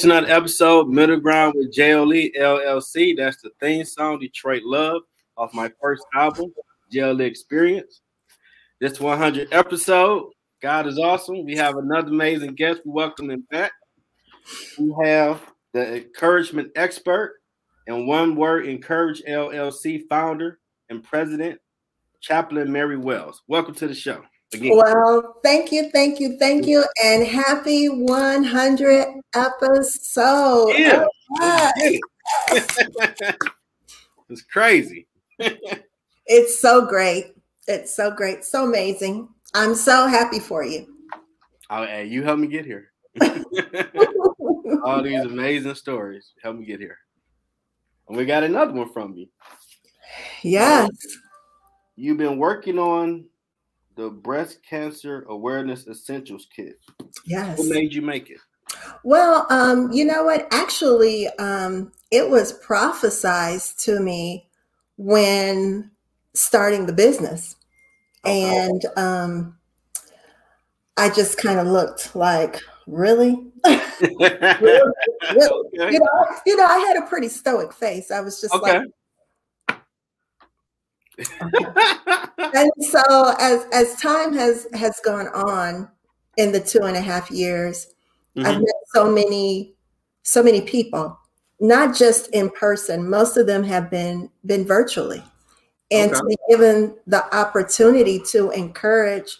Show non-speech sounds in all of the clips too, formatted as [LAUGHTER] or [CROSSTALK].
To another episode, Middle Ground with JLE LLC. That's the theme song, Detroit Love, off my first album, JLE Experience. This 100 episode, God is awesome. We have another amazing guest. We welcome him back. We have the encouragement expert and one word encourage LLC founder and president, Chaplain Mary Wells. Welcome to the show. Again. Well, thank you, thank you, thank you, and happy 100 episode. Yeah, [LAUGHS] it's crazy. [LAUGHS] it's so great. It's so great, so amazing. I'm so happy for you. Oh, hey, you helped me get here. [LAUGHS] All these amazing stories help me get here. And we got another one from you. Yes. You've been working on the breast cancer awareness essentials kit. Yes. What made you make it? Well, um, you know what? Actually, um, it was prophesized to me when starting the business. And um, I just kind of looked like, really? really? [LAUGHS] [LAUGHS] really? Okay. You, know, you know, I had a pretty stoic face. I was just okay. like, and so as as time has has gone on in the two and a half years, mm-hmm. I've met so many so many people, not just in person. Most of them have been been virtually, and okay. to be given the opportunity to encourage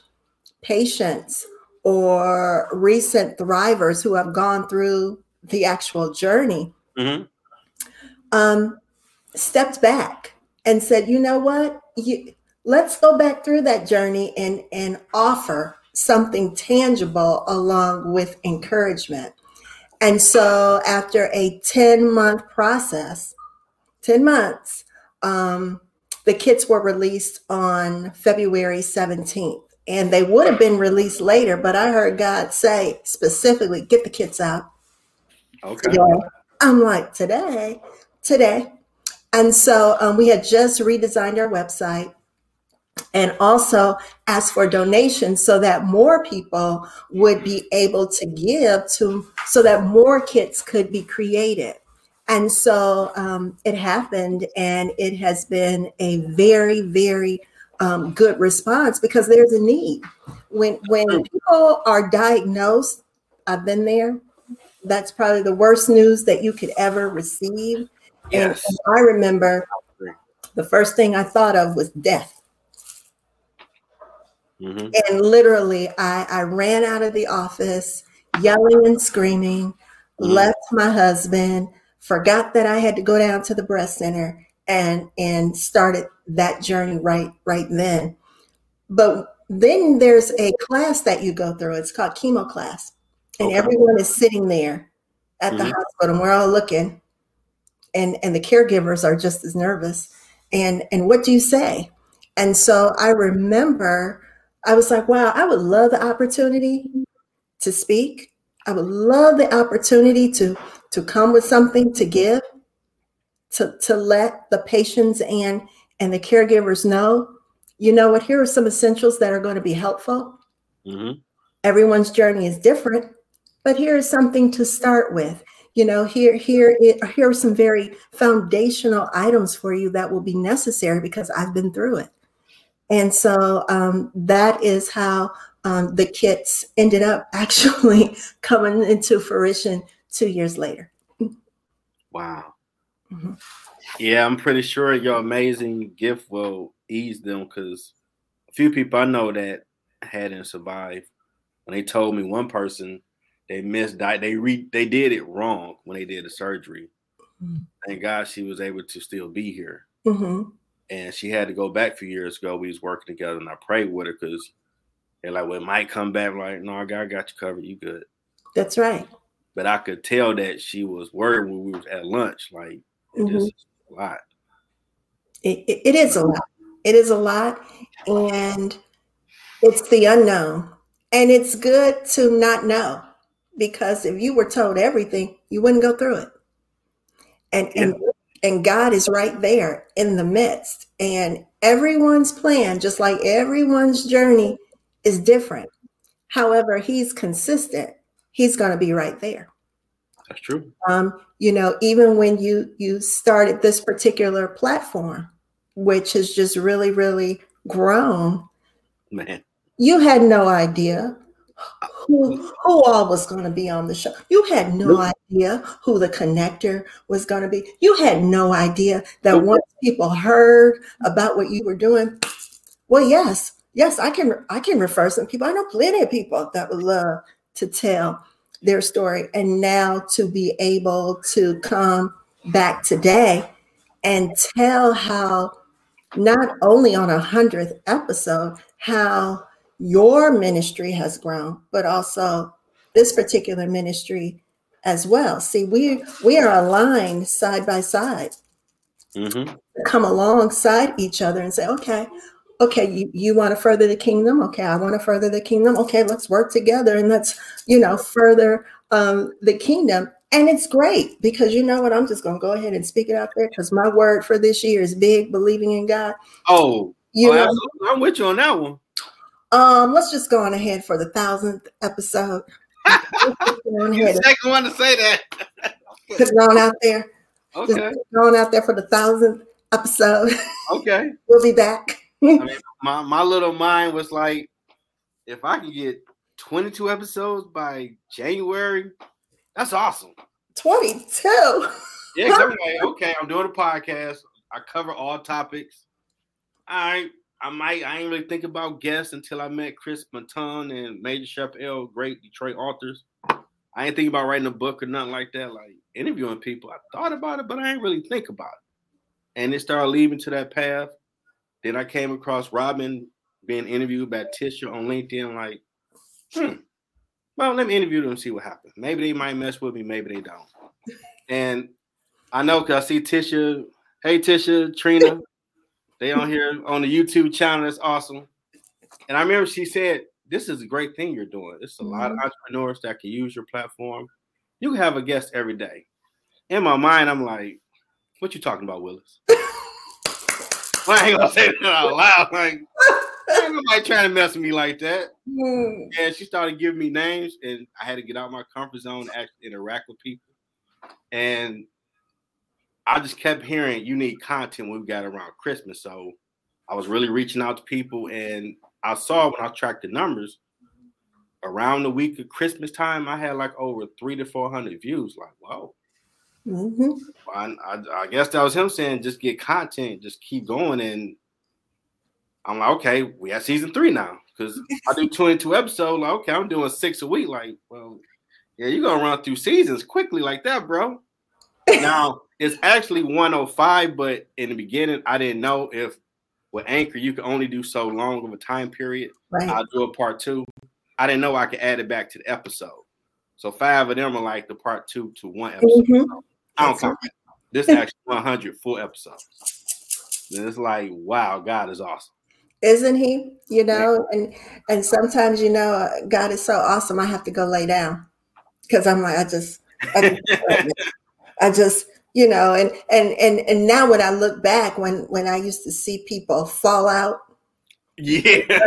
patients or recent thrivers who have gone through the actual journey, mm-hmm. um, stepped back and said, you know what? You, let's go back through that journey and, and offer something tangible along with encouragement. And so after a 10 month process, 10 months, um, the kits were released on February 17th. And they would have been released later, but I heard God say specifically, get the kits out. Okay. Today. I'm like, today, today. And so um, we had just redesigned our website and also asked for donations so that more people would be able to give to so that more kits could be created. And so um, it happened and it has been a very very um, good response because there's a need. When when people are diagnosed i've been there. That's probably the worst news that you could ever receive Yes. And I remember the first thing I thought of was death. Mm-hmm. And literally, I, I ran out of the office yelling and screaming, mm-hmm. left my husband, forgot that I had to go down to the breast center and and started that journey right right then. But then there's a class that you go through. It's called chemo class. And okay. everyone is sitting there at mm-hmm. the hospital and we're all looking and and the caregivers are just as nervous. And and what do you say? And so i remember i was like wow i would love the opportunity to speak. I would love the opportunity to to come with something to give to to let the patients and and the caregivers know you know what here are some essentials that are going to be helpful. Mm-hmm. everyone's journey is different but here is something to start with you know here here here are some very foundational items for you that will be necessary because i've been through it. And so um, that is how um, the kits ended up [LAUGHS] actually coming into fruition two years later. Wow. Mm-hmm. yeah i'm pretty sure your amazing gift will ease them because a few people i know that hadn't survived when they told me one person they missed they re they did it wrong when they did the surgery. Mm-hmm. Thank God she was able to still be here. Mm-hmm. And she had to go back a few years ago. We was working together, and I prayed with her because they're like, "Well, it might come back." I'm like, no, God got you covered. You good. That's right. But I could tell that she was worried when we was at lunch. Like, mm-hmm. this is a lot. It, it, it is a lot. It is a lot, and it's the unknown. And it's good to not know because if you were told everything, you wouldn't go through it. And yeah. and and God is right there in the midst. And everyone's plan, just like everyone's journey, is different. However, He's consistent. He's going to be right there. That's true. Um, you know, even when you you started this particular platform, which has just really, really grown, man, you had no idea who who all was going to be on the show. You had no nope. idea who the connector was going to be. You had no idea that nope. once people heard about what you were doing, well, yes, yes, I can I can refer some people. I know plenty of people that would love to tell their story and now to be able to come back today and tell how not only on a hundredth episode how your ministry has grown but also this particular ministry as well see we we are aligned side by side mm-hmm. come alongside each other and say okay okay, you, you want to further the kingdom? Okay, I want to further the kingdom. Okay, let's work together and let's, you know, further um, the kingdom. And it's great because you know what? I'm just going to go ahead and speak it out there because my word for this year is big, believing in God. Oh, you oh, know, I'm with you on that one. Um, let's just go on ahead for the thousandth episode. [LAUGHS] second one to say that. Put it on out there. Okay. Just going out there for the thousandth episode. [LAUGHS] Okay. we'll be back. I mean, [LAUGHS] my, my little mind was like, if I can get 22 episodes by January, that's awesome. 22. yeah, I'm like, okay, I'm doing a podcast. I cover all topics. All right. I might I ain't really think about guests until I met Chris Maton and Major Chappelle, great Detroit authors. I ain't thinking about writing a book or nothing like that, like interviewing people. I thought about it, but I ain't really think about it. And it started leading to that path. Then I came across Robin being interviewed by Tisha on LinkedIn. Like, hmm, well, let me interview them and see what happens. Maybe they might mess with me, maybe they don't. And I know because I see Tisha. Hey, Tisha, Trina, they on here on the YouTube channel. That's awesome. And I remember she said, "This is a great thing you're doing. It's a mm-hmm. lot of mm-hmm. entrepreneurs that can use your platform. You can have a guest every day." In my mind, I'm like, "What you talking about, Willis?" [LAUGHS] I ain't gonna say that out loud. Like, ain't nobody trying to mess with me like that. Mm. And she started giving me names, and I had to get out my comfort zone to actually interact with people. And I just kept hearing you need content when we got around Christmas. So I was really reaching out to people, and I saw when I tracked the numbers around the week of Christmas time, I had like over three to four hundred views. Like, whoa. Mm-hmm. I, I, I, guess that was him saying just get content, just keep going. And I'm like, okay, we have season three now because I do [LAUGHS] 22 episodes. Like, okay, I'm doing six a week. Like, well, yeah, you're gonna run through seasons quickly like that, bro. Now it's actually 105, but in the beginning, I didn't know if with Anchor you can only do so long of a time period. Right. I'll do a part two. I didn't know I could add it back to the episode. So five of them are like the part two to one episode. Mm-hmm. I don't count. This is [LAUGHS] actually 100 full episodes. And it's like, wow, God is awesome. Isn't he? You know, and and sometimes you know, God is so awesome. I have to go lay down because I'm like, I just, I [LAUGHS] just, I just, you know, and and and and now when I look back, when when I used to see people fall out, yeah.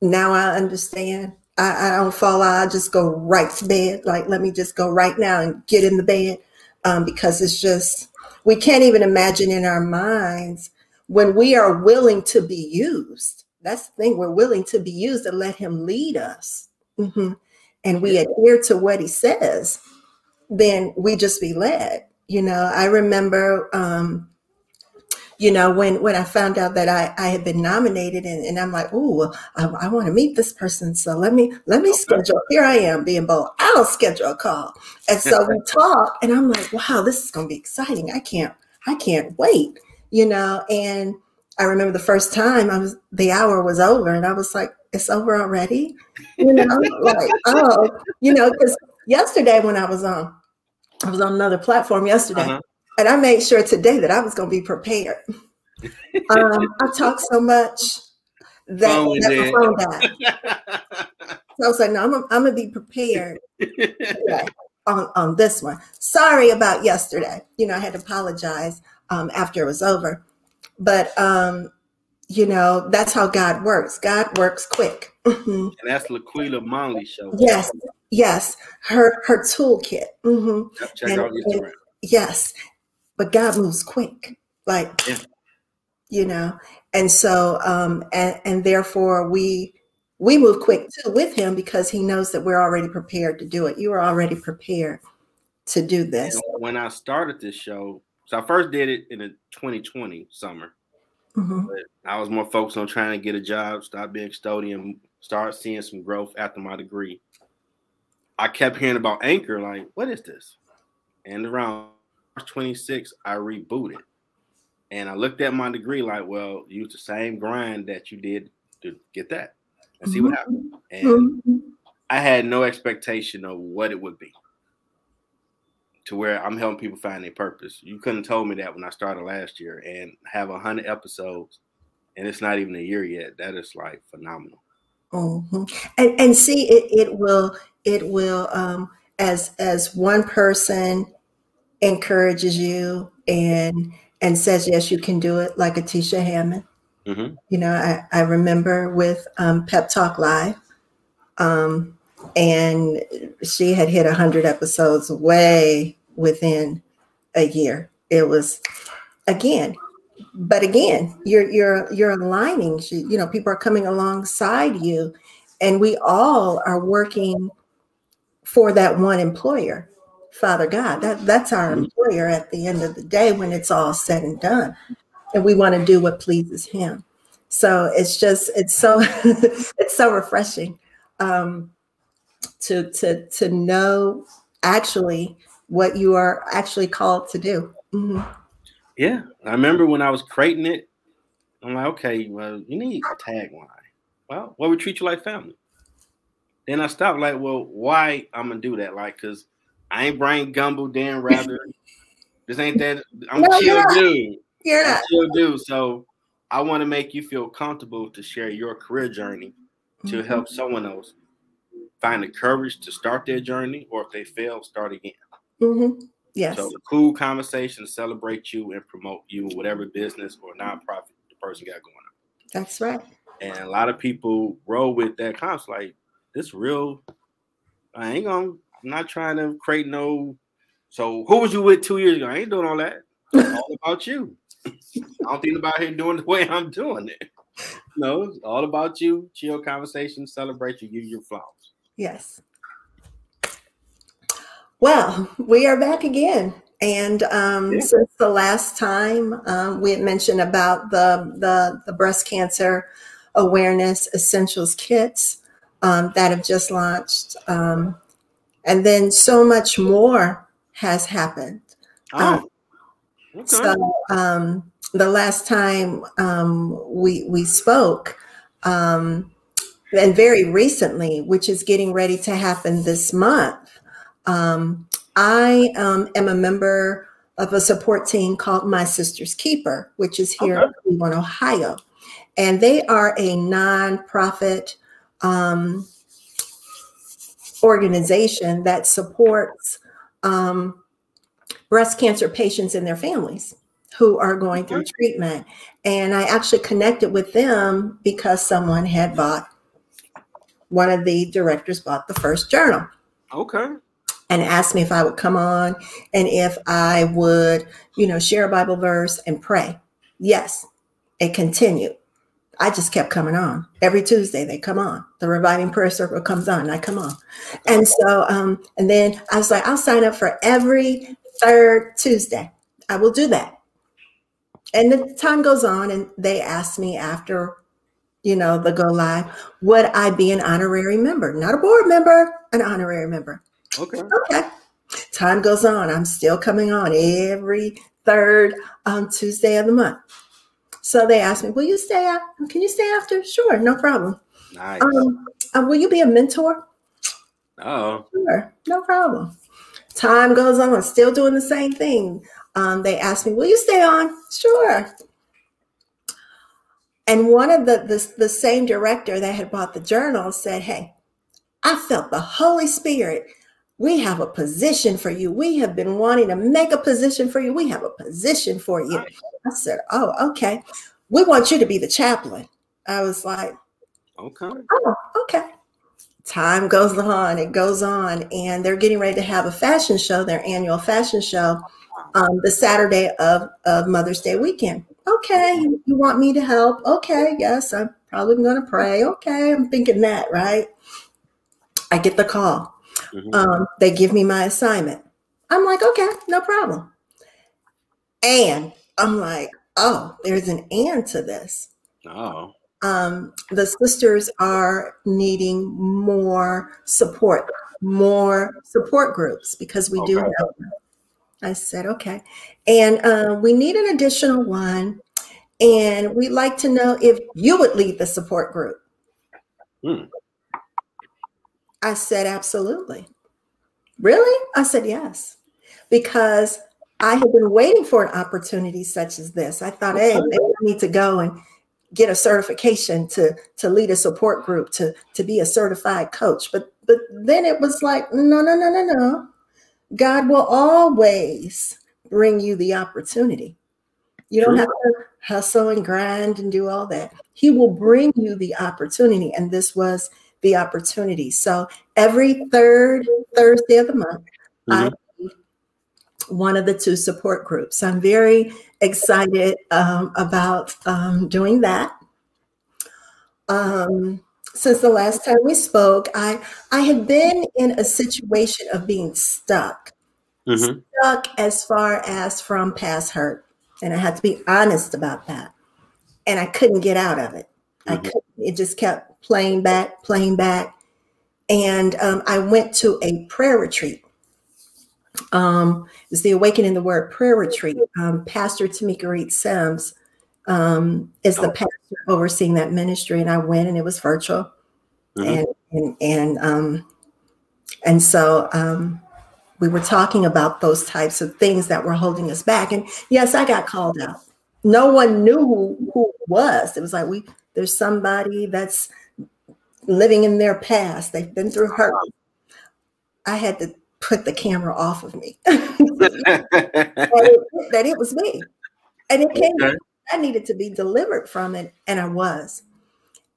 now I understand I, I, don't fall out. I just go right to bed. Like, let me just go right now and get in the bed um, because it's just, we can't even imagine in our minds when we are willing to be used. That's the thing. We're willing to be used and let Him lead us. Mm-hmm. And we adhere to what He says, then we just be led. You know, I remember um, you know, when when I found out that I, I had been nominated and, and I'm like, oh, I, I want to meet this person. So let me let me schedule. Here I am being bold. I'll schedule a call. And so we [LAUGHS] talk and I'm like, wow, this is gonna be exciting. I can't, I can't wait, you know. And I remember the first time I was the hour was over and I was like, it's over already. You know, like, [LAUGHS] oh, you know, because yesterday when I was on, I was on another platform yesterday. Uh-huh and I made sure today that I was going to be prepared. [LAUGHS] um, I talk so much that, oh, that my phone died. [LAUGHS] so I was like, no, I'm, I'm going to be prepared [LAUGHS] on, on this one. Sorry about yesterday. You know, I had to apologize um, after it was over. But, um, you know, that's how God works. God works quick. and that's Laquila Monley show. Yes. Yes, her her toolkit. Mm-hmm. Yep, check and, out Instagram. yes, but God moves quick, like yeah. you know, and so um, and and therefore we we move quick too with Him because He knows that we're already prepared to do it. You are already prepared to do this. And when I started this show, so I first did it in the 2020 summer. Mm-hmm. But I was more focused on trying to get a job, stop being custodian, start seeing some growth after my degree. I kept hearing about Anchor, like, what is this? And around March 26, I rebooted. And I looked at my degree like, well, use the same grind that you did to get that and see mm-hmm. what happened. And mm-hmm. I had no expectation of what it would be to where I'm helping people find their purpose. You couldn't have told me that when I started last year and have a hundred episodes and it's not even a year yet. That is like phenomenal. Mm-hmm. And, and see, it, it will, it will, um, as, as one person encourages you and, and says, yes, you can do it. Like Atisha Hammond, mm-hmm. you know, I, I remember with, um, pep talk live, um, and she had hit 100 episodes way within a year it was again but again you're you're you're aligning you know people are coming alongside you and we all are working for that one employer father god that that's our mm-hmm. employer at the end of the day when it's all said and done and we want to do what pleases him so it's just it's so [LAUGHS] it's so refreshing um to to to know actually what you are actually called to do. Mm-hmm. Yeah, I remember when I was creating it. I'm like, okay, well, you need a tagline. Well, what would treat you like family? Then I stopped. Like, well, why I'm gonna do that? Like, cause I ain't Bryant Gumbel, Dan Rather. [LAUGHS] this ain't that. I'm no, chill dude. Yeah, chill dude. So I want to make you feel comfortable to share your career journey to mm-hmm. help someone else find the courage to start their journey, or if they fail, start again. Mm-hmm. Yes. So cool conversation, celebrate you and promote you, whatever business or nonprofit the person got going on. That's right. And a lot of people roll with that concept, like this real. I ain't gonna. I'm not trying to create no. So who was you with two years ago? I ain't doing all that. It's all [LAUGHS] about you. I don't think about here doing the way I'm doing it. No, it's all about you. Chill conversation, celebrate you, give you your flowers. Yes. Well, [LAUGHS] we are back again. And um, yeah. since the last time um, we had mentioned about the, the, the breast cancer awareness essentials kits um, that have just launched, um, and then so much more has happened. Oh, okay. So um, the last time um, we we spoke, and very recently, which is getting ready to happen this month. Um, I um, am a member of a support team called My Sister's Keeper, which is here okay. in Cleveland, Ohio. And they are a nonprofit um, organization that supports um, breast cancer patients and their families who are going through treatment. And I actually connected with them because someone had bought, one of the directors bought the first journal. Okay and asked me if I would come on and if I would, you know, share a Bible verse and pray. Yes, it continued. I just kept coming on. Every Tuesday they come on. The reviving prayer circle comes on. I come on. And so um, and then I was like, I'll sign up for every third Tuesday. I will do that. And the time goes on and they asked me after, you know, the go live, would I be an honorary member? Not a board member, an honorary member. Okay. Okay. Time goes on. I'm still coming on every third um, Tuesday of the month. So they asked me, "Will you stay? Can you stay after?" Sure, no problem. Nice. Um, uh, will you be a mentor? Oh, sure, no problem. Time goes on, still doing the same thing. Um, they asked me, "Will you stay on?" Sure. And one of the, the the same director that had bought the journal said, "Hey, I felt the Holy Spirit we have a position for you. We have been wanting to make a position for you. We have a position for you. I said, Oh, okay. We want you to be the chaplain. I was like, Okay. Oh, okay. time goes on, it goes on, and they're getting ready to have a fashion show, their annual fashion show, um, the Saturday of, of Mother's Day weekend. Okay, you, you want me to help? Okay, yes, I'm probably going to pray. Okay, I'm thinking that, right? I get the call. Mm-hmm. Um, they give me my assignment. I'm like, okay, no problem. And I'm like, oh, there's an and to this. Oh um, the sisters are needing more support, more support groups because we okay. do have. I said, okay. And uh, we need an additional one. And we'd like to know if you would lead the support group. Hmm. I said, absolutely. Really? I said, yes. Because I had been waiting for an opportunity such as this. I thought, hey, maybe I need to go and get a certification to to lead a support group to to be a certified coach but but then it was like no no no no no god will always bring you the opportunity you don't have to hustle and grind and do all that he will bring you the opportunity and this was the opportunity so every third thursday of the month mm-hmm. i one of the two support groups. I'm very excited um, about um, doing that. Um, since the last time we spoke, I I had been in a situation of being stuck, mm-hmm. stuck as far as from past hurt, and I had to be honest about that. And I couldn't get out of it. Mm-hmm. I couldn't. It just kept playing back, playing back, and um, I went to a prayer retreat um, is the Awakening the Word Prayer Retreat. Um, pastor Tamika Reed Sims um, is the oh. pastor overseeing that ministry, and I went, and it was virtual, mm-hmm. and and and um, and so um, we were talking about those types of things that were holding us back. And yes, I got called out. No one knew who who it was. It was like we there's somebody that's living in their past. They've been through hurt. I had to put the camera off of me. [LAUGHS] [LAUGHS] it, that it was me. And it came, okay. I needed to be delivered from it, and I was.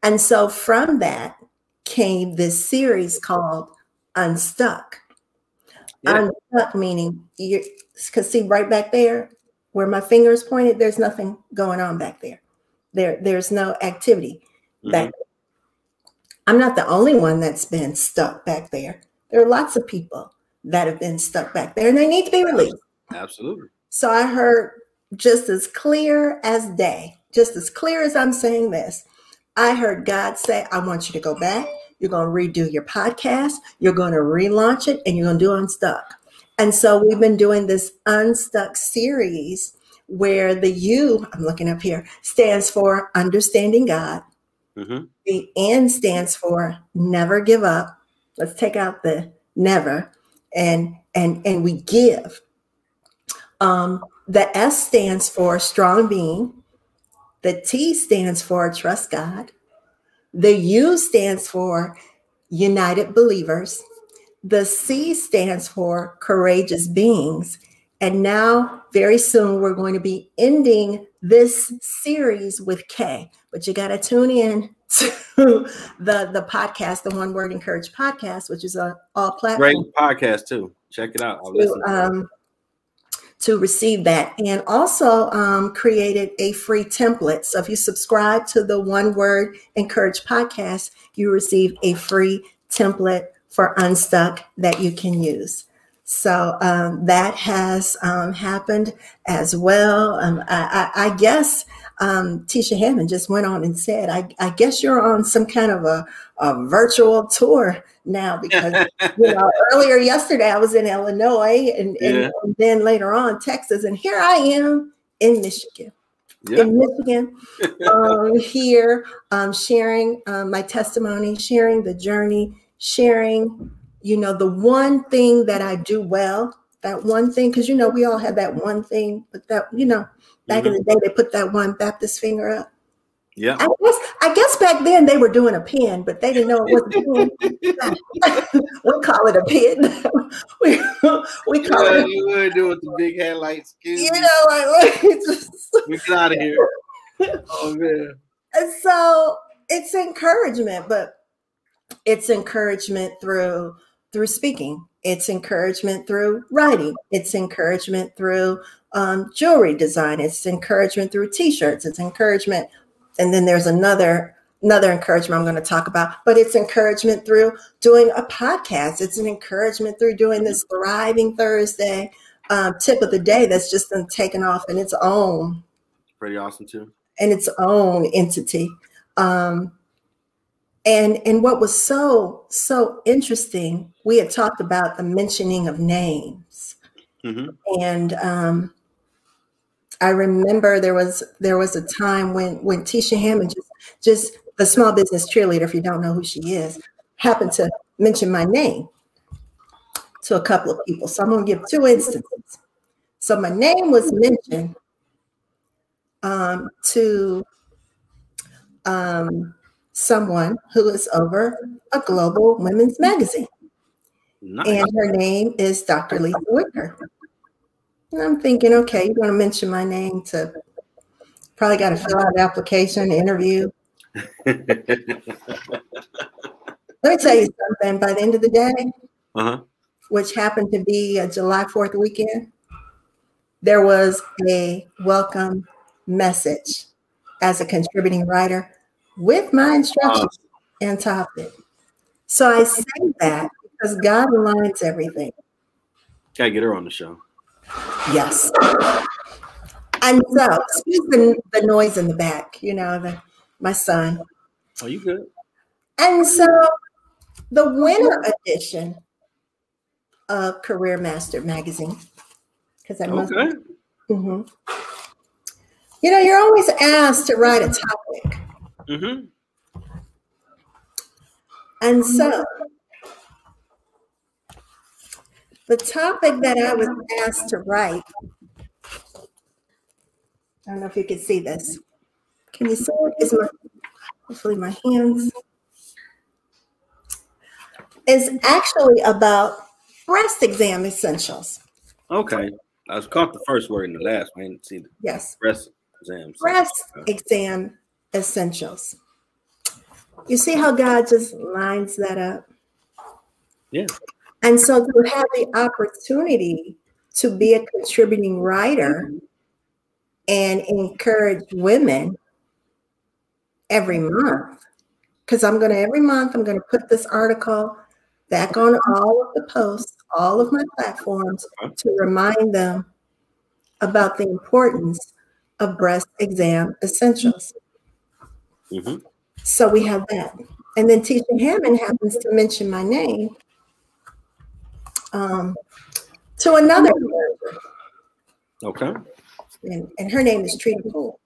And so from that came this series called Unstuck. Yeah. Unstuck meaning you because see right back there where my finger is pointed, there's nothing going on back there. There, there's no activity mm-hmm. back there. I'm not the only one that's been stuck back there. There are lots of people that have been stuck back there and they need to be released. Absolutely. So I heard just as clear as day, just as clear as I'm saying this, I heard God say, I want you to go back. You're going to redo your podcast. You're going to relaunch it and you're going to do Unstuck. And so we've been doing this Unstuck series where the U, I'm looking up here, stands for understanding God. Mm-hmm. The N stands for never give up. Let's take out the never and and and we give. Um, the S stands for strong being. The T stands for trust God. The U stands for united believers. The C stands for courageous beings. And now, very soon, we're going to be ending this series with K. But you got to tune in [LAUGHS] to the the podcast, the One Word Encourage podcast, which is a all platform. Great podcast too. Check it out. To, um, to receive that, and also um, created a free template. So if you subscribe to the One Word Encourage podcast, you receive a free template for Unstuck that you can use. So um, that has um, happened as well. Um, I, I, I, guess um, Tisha Hammond just went on and said, I, I guess you're on some kind of a, a virtual tour now because [LAUGHS] you know earlier yesterday I was in Illinois and, and, yeah. and, then later on Texas, and here I am in Michigan. Yeah. In Michigan, [LAUGHS] um, here, um, sharing um, my testimony, sharing the journey, sharing, you know, the one thing that I do well, that one thing, because you know, we all have that one thing, but that, you know, Back mm-hmm. in the day, they put that one Baptist finger up. Yeah. I guess I guess back then they were doing a pin, but they didn't know it was a pin. [LAUGHS] [LAUGHS] we call it a pin. [LAUGHS] we, we call yeah, it. You would do with the big headlights. You know, like, like just, we get out of here. Oh man. And so it's encouragement, but it's encouragement through through speaking it's encouragement through writing it's encouragement through um, jewelry design. It's encouragement through t-shirts. It's encouragement and then there's another another encouragement i'm going to talk about but it's encouragement through doing a podcast. It's an encouragement through doing this thriving thursday um, tip of the day that's just been taken off in its own. Pretty awesome too. In its own entity. Um, and and what was so so interesting we had talked about the mentioning of names. Mm-hmm. and um, i remember there was there was a time when when tisha hammond just just a small business cheerleader if you don't know who she is happened to mention my name to a couple of people so i'm going to give two instances so my name was mentioned um, to um, someone who is over a global women's magazine. Nice. And her name is Dr. Lisa Wicker. And I'm thinking, okay, you're going to mention my name to probably got to fill out an application, interview. [LAUGHS] Let me tell you something. By the end of the day, uh-huh. which happened to be a July 4th weekend, there was a welcome message as a contributing writer with my instructions and topic. So I say that because God aligns everything. Gotta get her on the show. Yes. And so, excuse the, the noise in the back, you know, the, my son. Oh, you good? And so, the winter edition of Career Master magazine, because I must. Okay. Mm-hmm. You know, you're always asked to write a topic. Mm-hmm. And so, the topic that I was asked to write, I don't know if you can see this. Can you see it? Is my hopefully my hands is actually about breast exam essentials. Okay. I caught the first word in the last one. I didn't see the yes. breast exam. Breast exam essentials. You see how God just lines that up? Yeah. And so to have the opportunity to be a contributing writer and encourage women every month, because I'm going to, every month, I'm going to put this article back on all of the posts, all of my platforms to remind them about the importance of breast exam essentials. Mm-hmm. So we have that. And then Tisha Hammond happens to mention my name um, to another Okay. And, and her name is Trina Poole.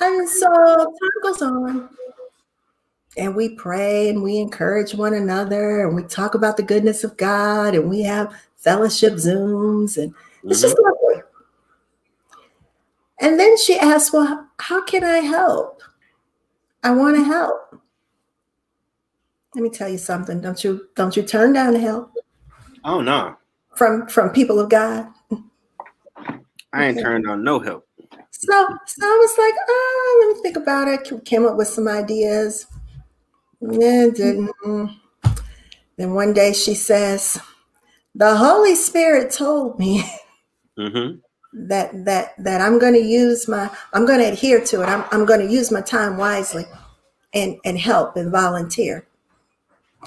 And so time goes on. And we pray and we encourage one another and we talk about the goodness of God and we have fellowship Zooms and mm-hmm. it's just mm-hmm. lovely. And then she asked, Well, how can I help? I want to help. Let me tell you something. Don't you don't you turn down help? Oh no. From from people of God. I ain't turned on no help. So so I was like, oh, let me think about it. Came up with some ideas. Yeah, didn't. Then one day she says, The Holy Spirit told me. Mm-hmm that that that I'm going to use my I'm going to adhere to it. I'm I'm going to use my time wisely and and help and volunteer.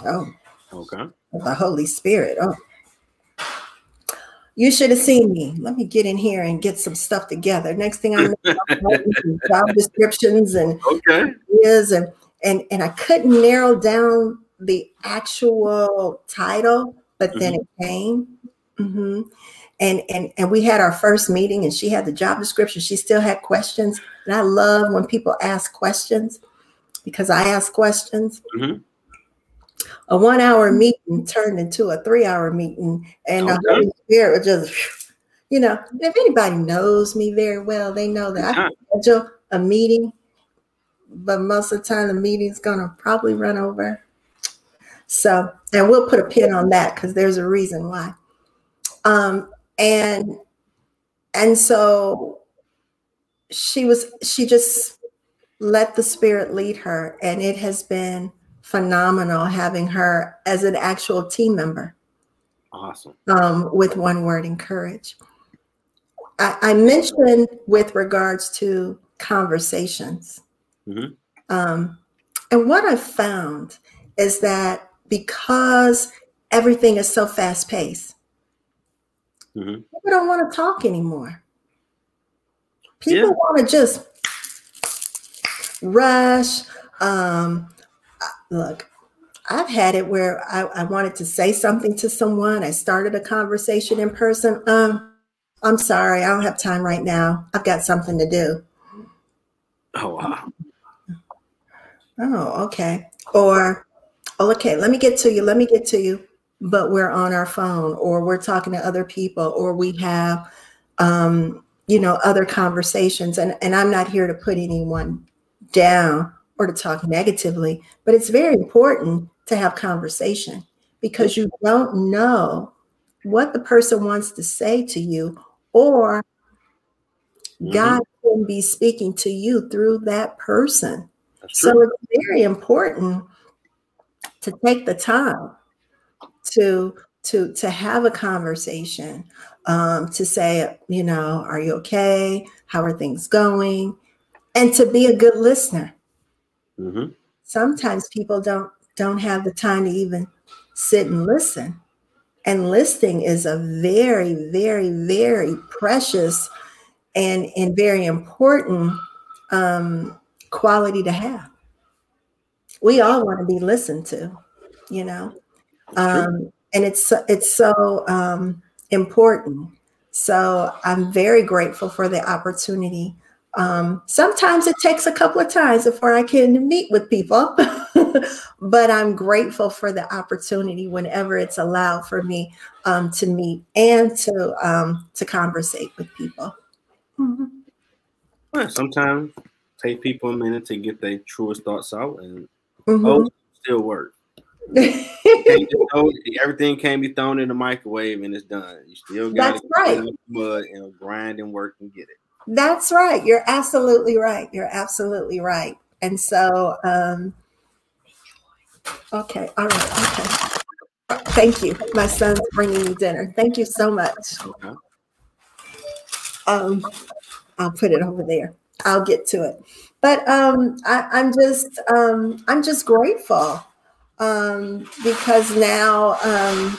Oh. Okay. The Holy Spirit. Oh. You should have seen me. Let me get in here and get some stuff together. Next thing I know, [LAUGHS] job descriptions and okay. is and and and I couldn't narrow down the actual title, but then mm-hmm. it came. Mm-hmm and and and we had our first meeting and she had the job description she still had questions and i love when people ask questions because i ask questions mm-hmm. A one hour meeting turned into a three hour meeting and okay. the holy spirit was just you know if anybody knows me very well they know that i schedule a meeting but most of the time the meeting's gonna probably run over so and we'll put a pin on that because there's a reason why um, and and so she was she just let the Spirit lead her. And it has been phenomenal having her as an actual team member. Awesome. Um, with one word, encourage. I, I mentioned with regards to conversations. Mm-hmm. Um, and what I've found is that because everything is so fast paced, mm-hmm. people don't want to talk anymore. People yeah. want to just rush. Um, look, I've had it where I, I, wanted to say something to someone. I started a conversation in person. Um, I'm sorry, I don't have time right now. I've got something to do. Oh wow. Oh, okay. Or, oh, okay, let me get to you. Let me get to you. But we're on our phone, or we're talking to other people, or we have, um, you know, other conversations. And and I'm not here to put anyone down or to talk negatively, but it's very important to have conversation because you don't know what the person wants to say to you, or mm-hmm. God can be speaking to you through that person. So it's very important to take the time to to to have a conversation, um, to say, you know, are you okay? How are things going? And to be a good listener. Mm-hmm. Sometimes people don't don't have the time to even sit and listen. And listening is a very, very, very precious and, and very important um, quality to have. We all want to be listened to, you know, um, and it's it's so um, important. So I'm very grateful for the opportunity. Um, sometimes it takes a couple of times before I can meet with people, [LAUGHS] but I'm grateful for the opportunity whenever it's allowed for me um, to meet and to um, to conversate with people. Mm-hmm. sometimes take people a minute to get their truest thoughts out, and mm-hmm. oh, still work. [LAUGHS] everything can be thrown in the microwave and it's done. You still got to right. mud and grind and work and get it. That's right. You're absolutely right. You're absolutely right. And so, um, okay, all right, okay. Thank you. My son's bringing me dinner. Thank you so much. Okay. Um, I'll put it over there. I'll get to it. But um, I, am just um, I'm just grateful um, because now um,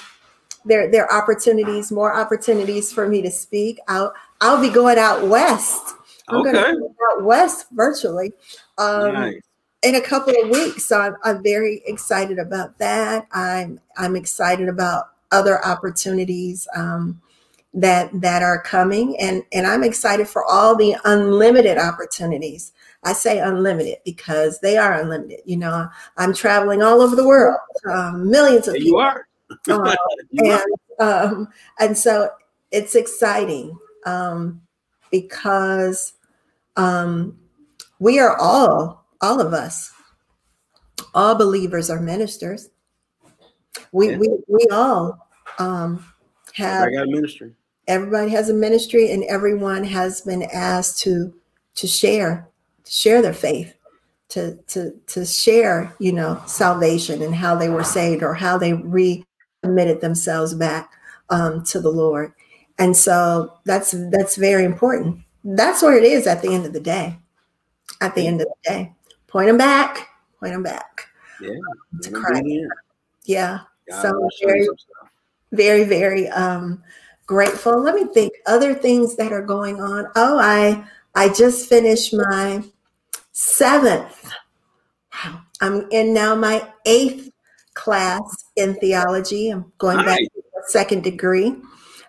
there there are opportunities, more opportunities for me to speak. I'll I'll be going out west. I'm okay. going to go out west virtually um, nice. in a couple of weeks. So I'm, I'm very excited about that. I'm I'm excited about other opportunities. Um, that that are coming and and I'm excited for all the unlimited opportunities. I say unlimited because they are unlimited. You know, I'm traveling all over the world, um, millions of people. [LAUGHS] You are. uh, you and are. Um, and so it's exciting um, because um, we are all all of us all believers are ministers. We yeah. we we all um, have. I got ministry everybody has a ministry and everyone has been asked to to share to share their faith to to to share you know salvation and how they were saved or how they recommitted themselves back um, to the lord and so that's that's very important that's where it is at the end of the day at the end of the day point them back point them back yeah to yeah so very very very um grateful. Let me think other things that are going on. Oh, I I just finished my seventh. Wow. I'm in now my eighth class in theology. I'm going nice. back to a second degree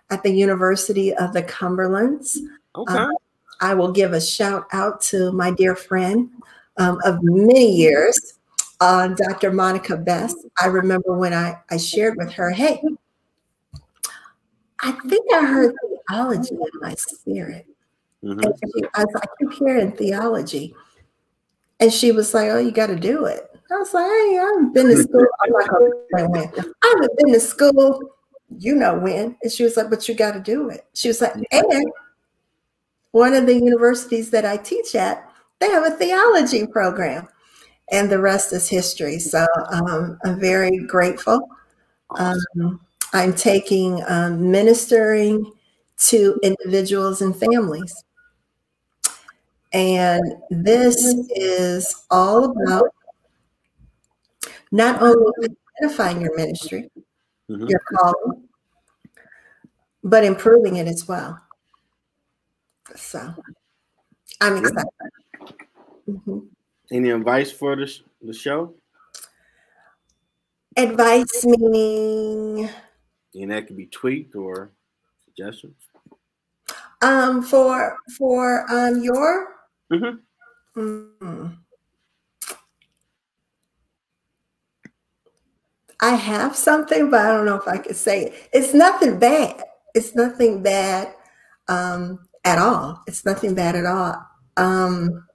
at the University of the Cumberlands. Okay. Um, I will give a shout out to my dear friend um, of many years, uh, Dr. Monica Best. I remember when I, I shared with her, hey, I think I heard theology in my spirit. Mm-hmm. And she, I was like, I keep hearing theology. And she was like, Oh, you got to do it. I was like, Hey, I haven't been to [LAUGHS] school. I'm not going to when. I haven't been to school, you know when. And she was like, But you got to do it. She was like, And one of the universities that I teach at, they have a theology program. And the rest is history. So um, I'm very grateful. Um, I'm taking um, ministering to individuals and families. And this is all about not only identifying your ministry, mm-hmm. your calling, but improving it as well. So I'm excited. Mm-hmm. Any advice for the, the show? Advice meaning? And that could be tweaked or suggestions. Um, for for um your. Mm-hmm. Mm-hmm. I have something, but I don't know if I could say it. It's nothing bad. It's nothing bad um, at all. It's nothing bad at all. Um,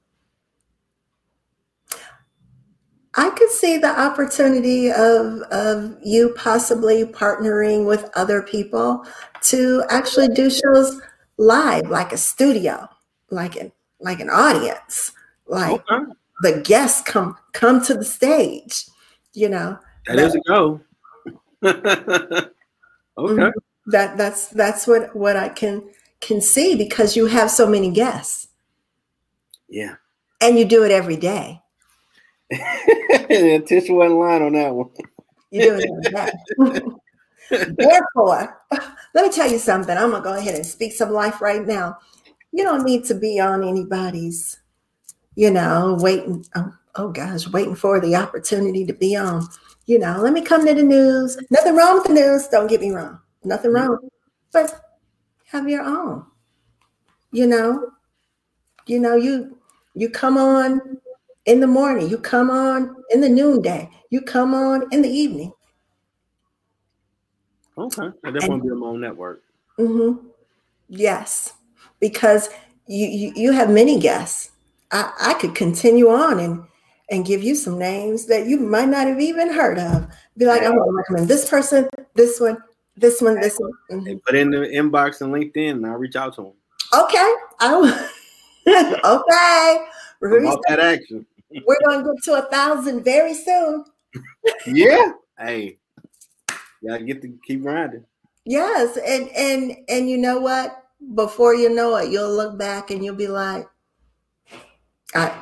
I could see the opportunity of of you possibly partnering with other people to actually do shows live, like a studio, like an like an audience, like okay. the guests come come to the stage. You know, that, is a go. [LAUGHS] okay. Mm-hmm. That that's that's what what I can can see because you have so many guests. Yeah. And you do it every day. [LAUGHS] Tish wasn't lying on that one. You do it every day. [LAUGHS] Therefore, let me tell you something. I'm gonna go ahead and speak some life right now. You don't need to be on anybody's, you know, waiting. Oh, oh gosh, waiting for the opportunity to be on. You know, let me come to the news. Nothing wrong with the news. Don't get me wrong. Nothing wrong. But have your own. You know, you know, you you come on in the morning, you come on in the noonday, you come on in the evening. Okay. I definitely want to be on my own network. Mm-hmm. Yes. Because you, you you have many guests. I, I could continue on and and give you some names that you might not have even heard of. Be like, I'm gonna recommend this person, this one, this one, this one. Mm-hmm. Put in the inbox and LinkedIn, and I'll reach out to them. Okay. I [LAUGHS] okay. About that action. [LAUGHS] We're gonna get to a thousand very soon. [LAUGHS] yeah. Hey, gotta get to keep grinding. Yes, and and and you know what? Before you know it, you'll look back and you'll be like, I,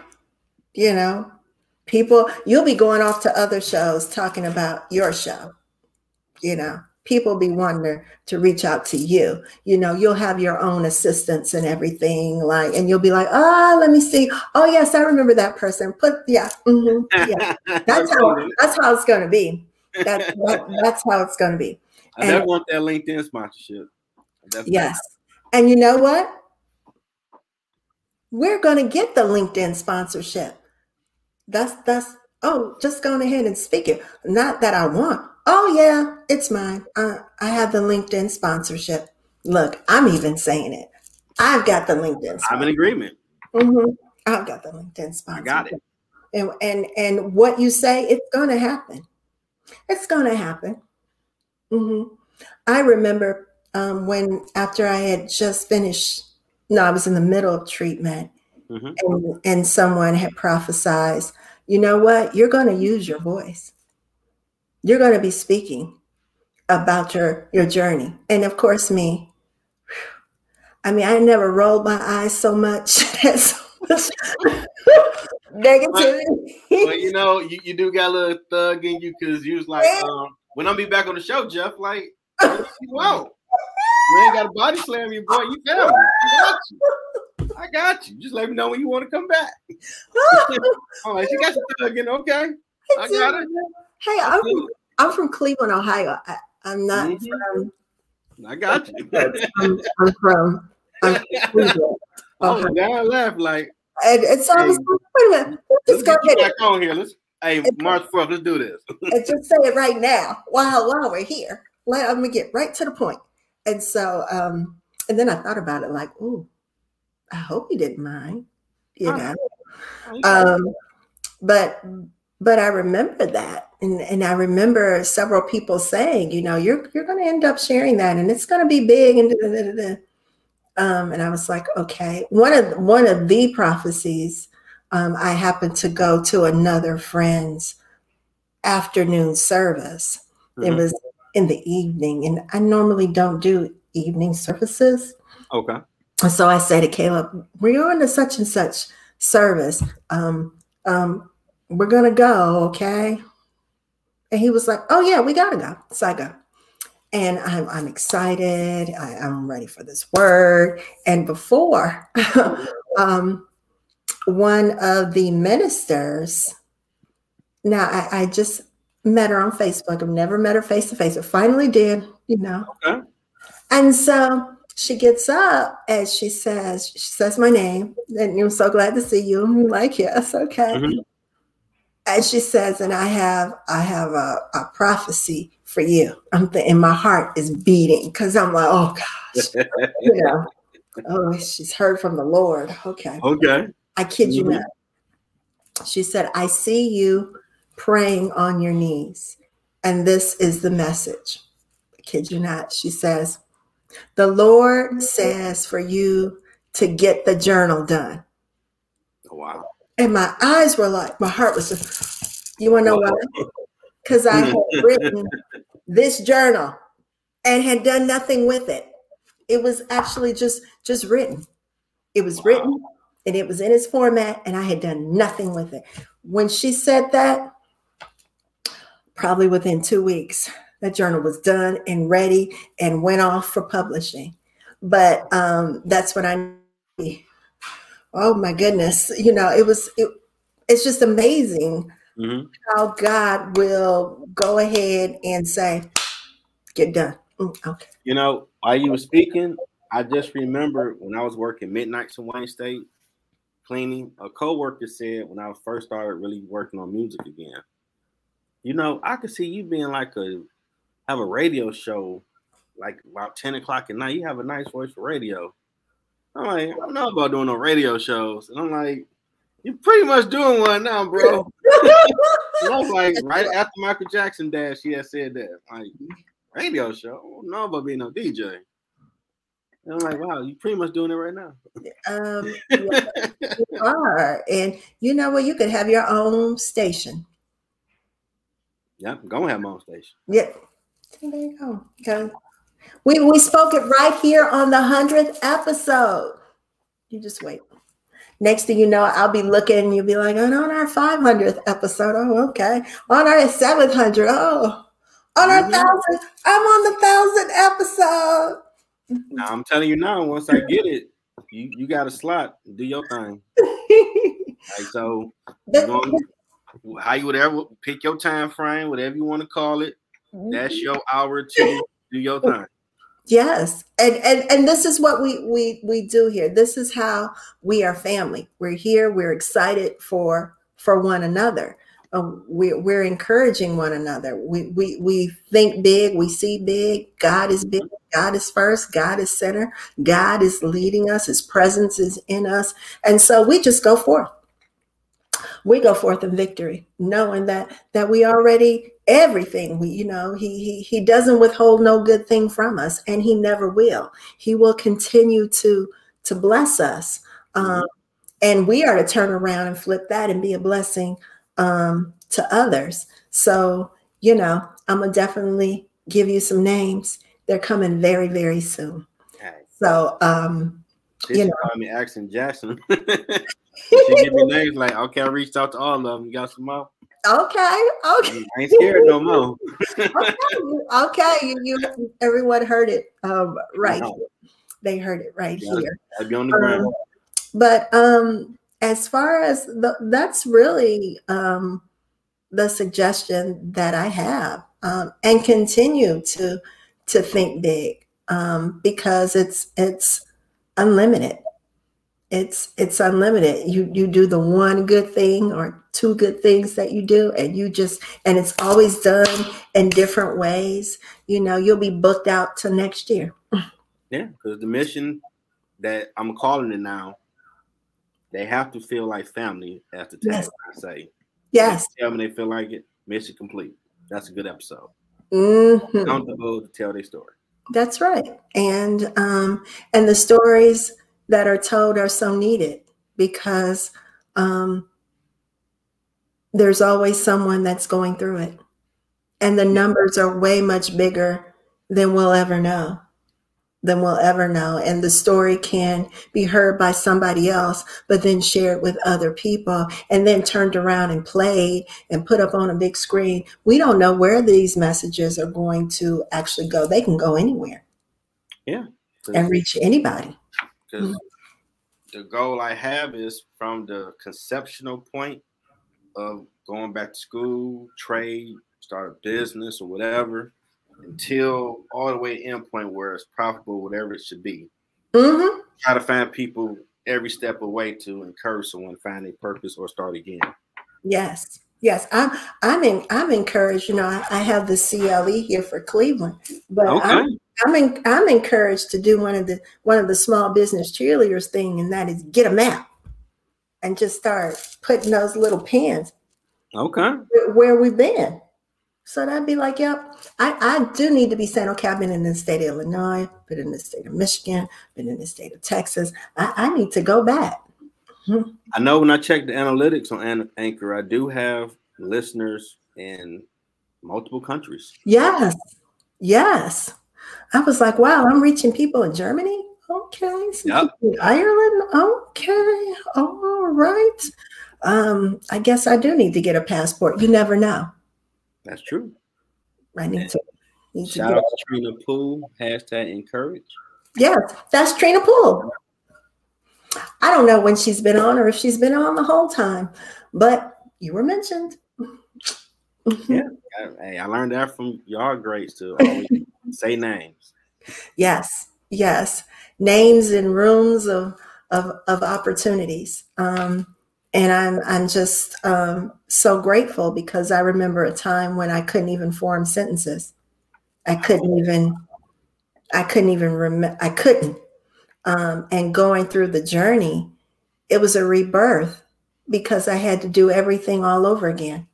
you know, people. You'll be going off to other shows talking about your show. You know, people be wanting to reach out to you. You know, you'll have your own assistants and everything, like, and you'll be like, oh, let me see. Oh, yes, I remember that person. Put, yeah, mm-hmm, yeah. [LAUGHS] That's how that's how it's going to be. That, [LAUGHS] that, that's how it's going to be. I and, want that LinkedIn sponsorship. yes, and you know what? We're going to get the LinkedIn sponsorship. That's that's oh, just going ahead and speak it. Not that I want. Oh yeah, it's mine. I, I have the LinkedIn sponsorship. Look, I'm even saying it. I've got the LinkedIn. I'm in agreement. Mm-hmm. I've got the LinkedIn sponsorship. I got it. And and and what you say, it's going to happen. It's going to happen. Mm-hmm. I remember um, when after I had just finished. No, I was in the middle of treatment, mm-hmm. and and someone had prophesied. You know what? You're going to use your voice. You're going to be speaking about your your journey. And of course me. I mean i never rolled my eyes so much [LAUGHS] [LAUGHS] negativity well, you know you, you do got a little thug in you because you was like um, when i'll be back on the show jeff like [LAUGHS] wow you ain't got a body slam you boy. You fell i got you i you just let me know when you want to come back [LAUGHS] right she got your thug in okay i got it Hey, I'm from, I'm from Cleveland, Ohio. I, am not mm-hmm. from. I got you. I'm, [LAUGHS] I'm, from. I'm from. [LAUGHS] Oh, now I laugh like. And, and so hey, I was like, wait a minute. Let's, let's go back on here. Let's. Hey, March 4th, let's do this. and just say it right now while while we're here. Let I'm get right to the point. And so, um, and then I thought about it like, oh, I hope you didn't mind, you know. Um, but but I remember that. And, and I remember several people saying, you know, you're you're going to end up sharing that, and it's going to be big. And da, da, da, um, and I was like, okay. One of one of the prophecies um, I happened to go to another friend's afternoon service. Mm-hmm. It was in the evening, and I normally don't do evening services. Okay. So I say to Caleb, "We're going to such and such service. Um, um, we're gonna go, okay?" And he was like, "Oh yeah, we gotta go." So I go, and I'm I'm excited. I, am ready for this word. And before, [LAUGHS] um, one of the ministers. Now I, I just met her on Facebook. I've never met her face to face, but finally did. You know. Okay. And so she gets up and she says, she says my name, and I'm so glad to see you. I'm like, yes, okay. Mm-hmm. And she says, and I have, I have a, a prophecy for you. I'm th- and my heart is beating because I'm like, oh gosh, [LAUGHS] you know, oh, she's heard from the Lord. Okay. Okay. I kid you mm-hmm. not. She said, I see you praying on your knees, and this is the message. I kid you not. She says, the Lord says for you to get the journal done. Oh, wow. And my eyes were like, my heart was just, you want to know why? Because I had [LAUGHS] written this journal and had done nothing with it. It was actually just just written. It was wow. written and it was in its format, and I had done nothing with it. When she said that, probably within two weeks, that journal was done and ready and went off for publishing. But um, that's what I. Oh my goodness! You know, it was. It, it's just amazing mm-hmm. how God will go ahead and say, "Get done." Mm, okay. You know, while you were speaking, I just remember when I was working midnights in Wayne State cleaning. A coworker said when I first started really working on music again, you know, I could see you being like a have a radio show like about 10 o'clock at night. You have a nice voice for radio. I'm like, I don't know about doing no radio shows. And I'm like, you're pretty much doing one now, bro. [LAUGHS] I was like, right after Michael Jackson died, she had said that. I'm Like, radio show? I don't know about being a DJ. And I'm like, wow, you're pretty much doing it right now. Um, [LAUGHS] you are. And you know what? You could have your own station. Yeah, I'm gonna have my own station. Yeah. There you go. Okay. We we spoke it right here on the hundredth episode. You just wait. Next thing you know, I'll be looking and you'll be like, on our 500th episode. Oh, okay. On our 700. Oh, on our mm-hmm. thousand. I'm on the thousand episode. Now I'm telling you now, once I get it, you, you got a slot. Do your thing. [LAUGHS] like, so, how you whatever pick your time frame, whatever you want to call it. That's mm-hmm. your hour to do your time. Yes. And, and and this is what we we we do here. This is how we are family. We're here, we're excited for for one another. Um, we, we're encouraging one another. We, we we think big, we see big. God is big. God is first. God is center. God is leading us. His presence is in us, and so we just go forth we go forth in victory, knowing that that we already everything. We, you know, he he he doesn't withhold no good thing from us, and he never will. He will continue to to bless us, um, and we are to turn around and flip that and be a blessing um, to others. So you know, I'm gonna definitely give you some names. They're coming very very soon. So um, you know, call me Action Jackson. [LAUGHS] [LAUGHS] she give me names like, okay, I reached out to all of them. You got some more? Okay, okay. I ain't scared no more. okay, [LAUGHS] [LAUGHS] okay. You, you, everyone heard it um, right. They heard it right yeah, here. I'd be on the ground. Um, but um, as far as the, that's really um, the suggestion that I have, um, and continue to to think big um, because it's it's unlimited it's it's unlimited. You you do the one good thing or two good things that you do and you just and it's always done in different ways you know you'll be booked out to next year. Yeah because the mission that i'm calling it now they have to feel like family as the yes. i say. Yes. tell me they feel like it mission complete. That's a good episode. Mm-hmm. comfortable to tell their story. That's right. And um and the stories that are told are so needed because um, there's always someone that's going through it. And the numbers are way much bigger than we'll ever know than we'll ever know. And the story can be heard by somebody else, but then shared with other people and then turned around and played and put up on a big screen. We don't know where these messages are going to actually go. They can go anywhere. Yeah. And reach anybody. Because mm-hmm. the goal I have is from the conceptual point of going back to school, trade, start a business or whatever until all the way end point where it's profitable, whatever it should be. Mm-hmm. Try to find people every step away to encourage someone to find a purpose or start again. Yes. Yes, I'm. I'm. In, I'm encouraged. You know, I, I, have the CLE here for Cleveland, but okay. I'm. I'm, in, I'm encouraged to do one of the one of the small business cheerleaders thing, and that is get a map and just start putting those little pins. Okay. Where we've been, so that'd be like, yep, I, I do need to be saying, okay, I've been in the state of Illinois, been in the state of Michigan, been in the state of Texas. I, I need to go back. I know when I check the analytics on Anchor, I do have listeners in multiple countries. Yes. Yes. I was like, wow, I'm reaching people in Germany. Okay. Yep. Ireland. Okay. All right. Um, I guess I do need to get a passport. You never know. That's true. I need to. Need Shout to out to Trina Poole. Hashtag encourage. Yes, that's Trina Poole. I don't know when she's been on or if she's been on the whole time, but you were mentioned. yeah, hey, I learned that from y'all greats to always say names. Yes, yes, names and rooms of of, of opportunities. Um, and I'm I'm just um, so grateful because I remember a time when I couldn't even form sentences. I couldn't even I couldn't even remember I couldn't. Um, and going through the journey, it was a rebirth because I had to do everything all over again.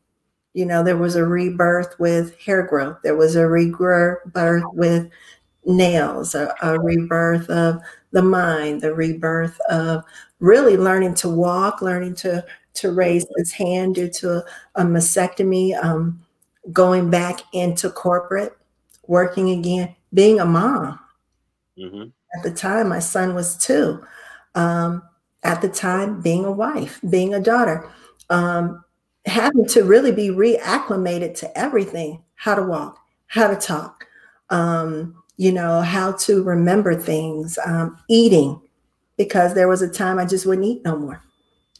You know, there was a rebirth with hair growth. There was a rebirth with nails, a, a rebirth of the mind, the rebirth of really learning to walk, learning to to raise his hand due to a, a mastectomy, um, going back into corporate, working again, being a mom. Mm-hmm. At the time, my son was two. Um, at the time, being a wife, being a daughter, um, having to really be reacclimated to everything how to walk, how to talk, um, you know, how to remember things, um, eating, because there was a time I just wouldn't eat no more.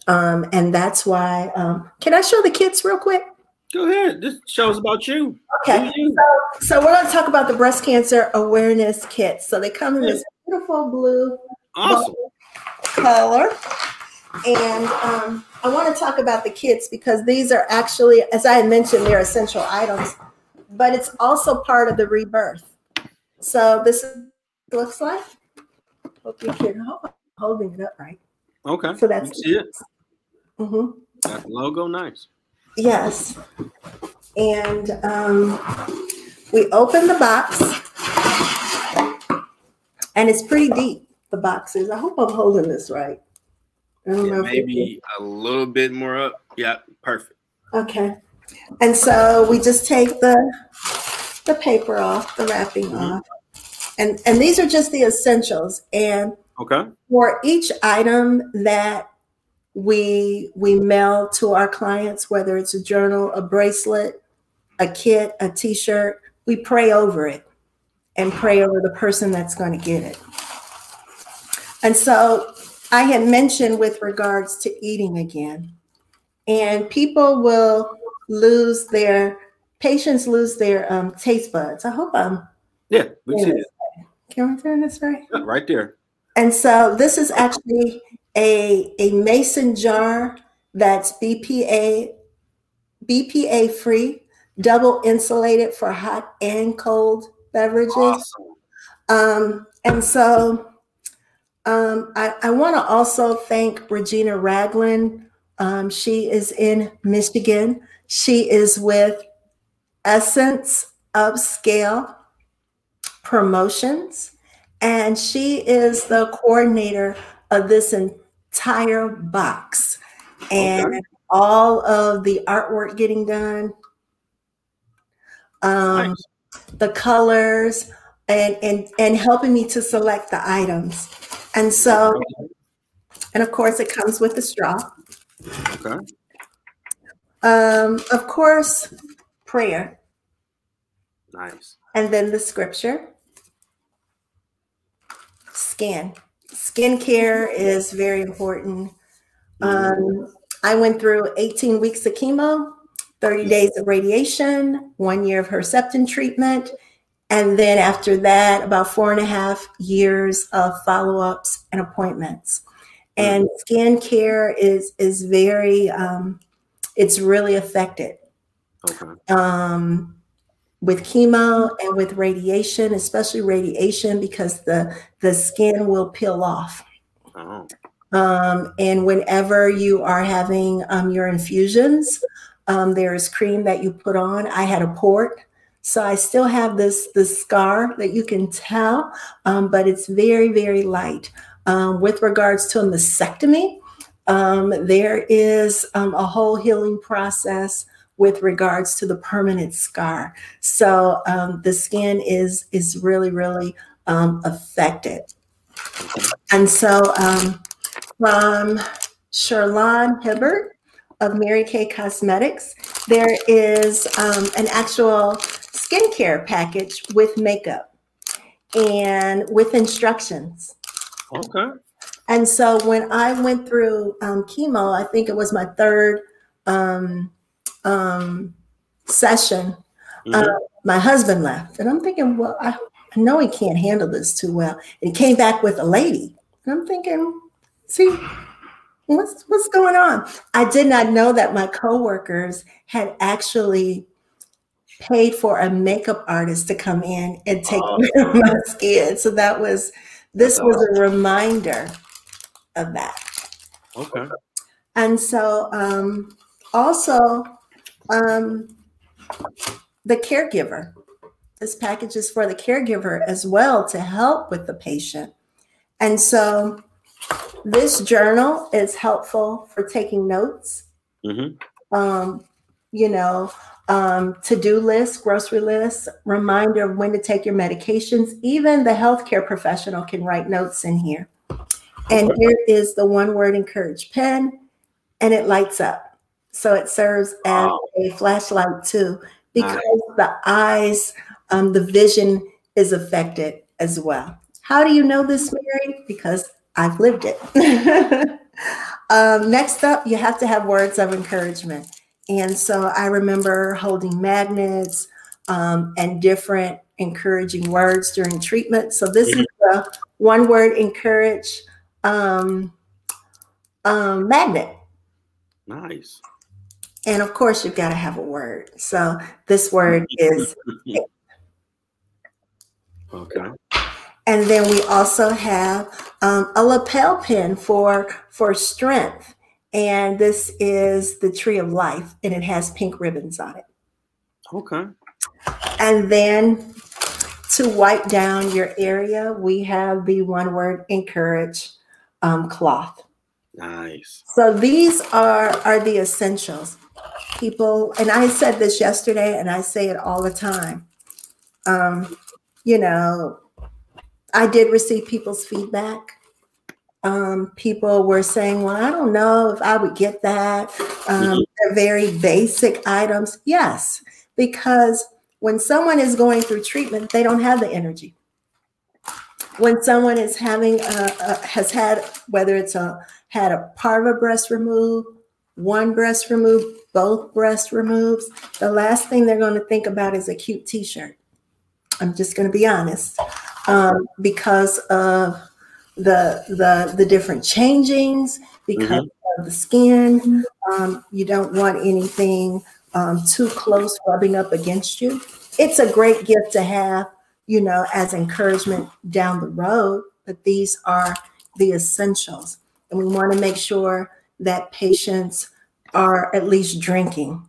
Um, and that's why, um, can I show the kids real quick? Go ahead. This show's about you. Okay. You. So, so, we're going to talk about the breast cancer awareness kit. So they come in this beautiful blue awesome. color. And um, I want to talk about the kits because these are actually, as I had mentioned, they're essential items, but it's also part of the rebirth. So this looks like. Hope you can. hold, holding it up right. Okay. So that's it. Mm-hmm. That logo, nice. Yes. And um, we open the box, and it's pretty deep. The box is. I hope I'm holding this right. Yeah. Maybe a little bit more up. Yeah, perfect. Okay. And so we just take the the paper off, the wrapping mm-hmm. off, and and these are just the essentials. And Okay. For each item that we we mail to our clients, whether it's a journal, a bracelet, a kit, a t-shirt, we pray over it and pray over the person that's going to get it. And so I had mentioned with regards to eating again, and people will lose their patients lose their um, taste buds. I hope I'm yeah, we see it. Can we turn this right? Right there. And so this is actually a, a mason jar that's BPA BPA free, double insulated for hot and cold beverages. Awesome. Um, and so um, I, I want to also thank Regina Ragland. Um, she is in Michigan. She is with Essence Upscale Promotions and she is the coordinator of this entire box. and okay. all of the artwork getting done. Um, nice. the colors and and and helping me to select the items. And so and of course it comes with the straw. Okay. Um, of course, prayer. Nice. And then the scripture. Skin. Skincare is very important. Um, I went through 18 weeks of chemo, 30 days of radiation, one year of Herceptin treatment, and then after that, about four and a half years of follow ups and appointments. And skin care is is very um, it's really affected. Okay. Um, with chemo and with radiation, especially radiation, because the the skin will peel off. Oh. Um, and whenever you are having um, your infusions, um, there is cream that you put on. I had a port, so I still have this this scar that you can tell, um, but it's very very light. Um, with regards to a mastectomy, um, there is a whole healing process with regards to the permanent scar. So um, the skin is is really really um, affected. And so um, from Sherlon Hibbert of Mary Kay Cosmetics, there is um, an actual skincare package with makeup and with instructions. Okay. And so when I went through um, chemo, I think it was my third um, um, session, mm-hmm. uh, my husband left. And I'm thinking, well, I, I, know he can't handle this too well. And he came back with a lady. And I'm thinking, see, what's what's going on? I did not know that my coworkers had actually paid for a makeup artist to come in and take oh. care of my skin. So that was this was a reminder of that. Okay. And so um also um, the caregiver. This package is for the caregiver as well to help with the patient. And so this journal is helpful for taking notes. Mm-hmm. Um, you know, um, to-do list, grocery list, reminder of when to take your medications. Even the healthcare professional can write notes in here. And here is the one word encourage pen, and it lights up. So it serves as a flashlight too, because the eyes, um, the vision is affected as well. How do you know this, Mary? Because I've lived it. [LAUGHS] um, next up, you have to have words of encouragement. And so I remember holding magnets um, and different encouraging words during treatment. So this is the one word encourage um, um, magnet. Nice. And of course, you've got to have a word. So this word is [LAUGHS] okay. And then we also have um, a lapel pin for for strength, and this is the tree of life, and it has pink ribbons on it. Okay. And then to wipe down your area, we have the one word encourage um, cloth. Nice. So these are are the essentials people, and I said this yesterday, and I say it all the time. Um, you know, I did receive people's feedback. Um, people were saying, "Well, I don't know if I would get that." Um, mm-hmm. They're very basic items. Yes, because when someone is going through treatment, they don't have the energy. When someone is having a, a, has had whether it's a had a part of a breast removed, one breast removed, both breast removes, the last thing they're going to think about is a cute t-shirt. I'm just going to be honest, um, because of the the the different changings, because mm-hmm. of the skin. Um, you don't want anything um, too close rubbing up against you. It's a great gift to have, you know, as encouragement down the road. But these are the essentials, and we want to make sure that patients are at least drinking.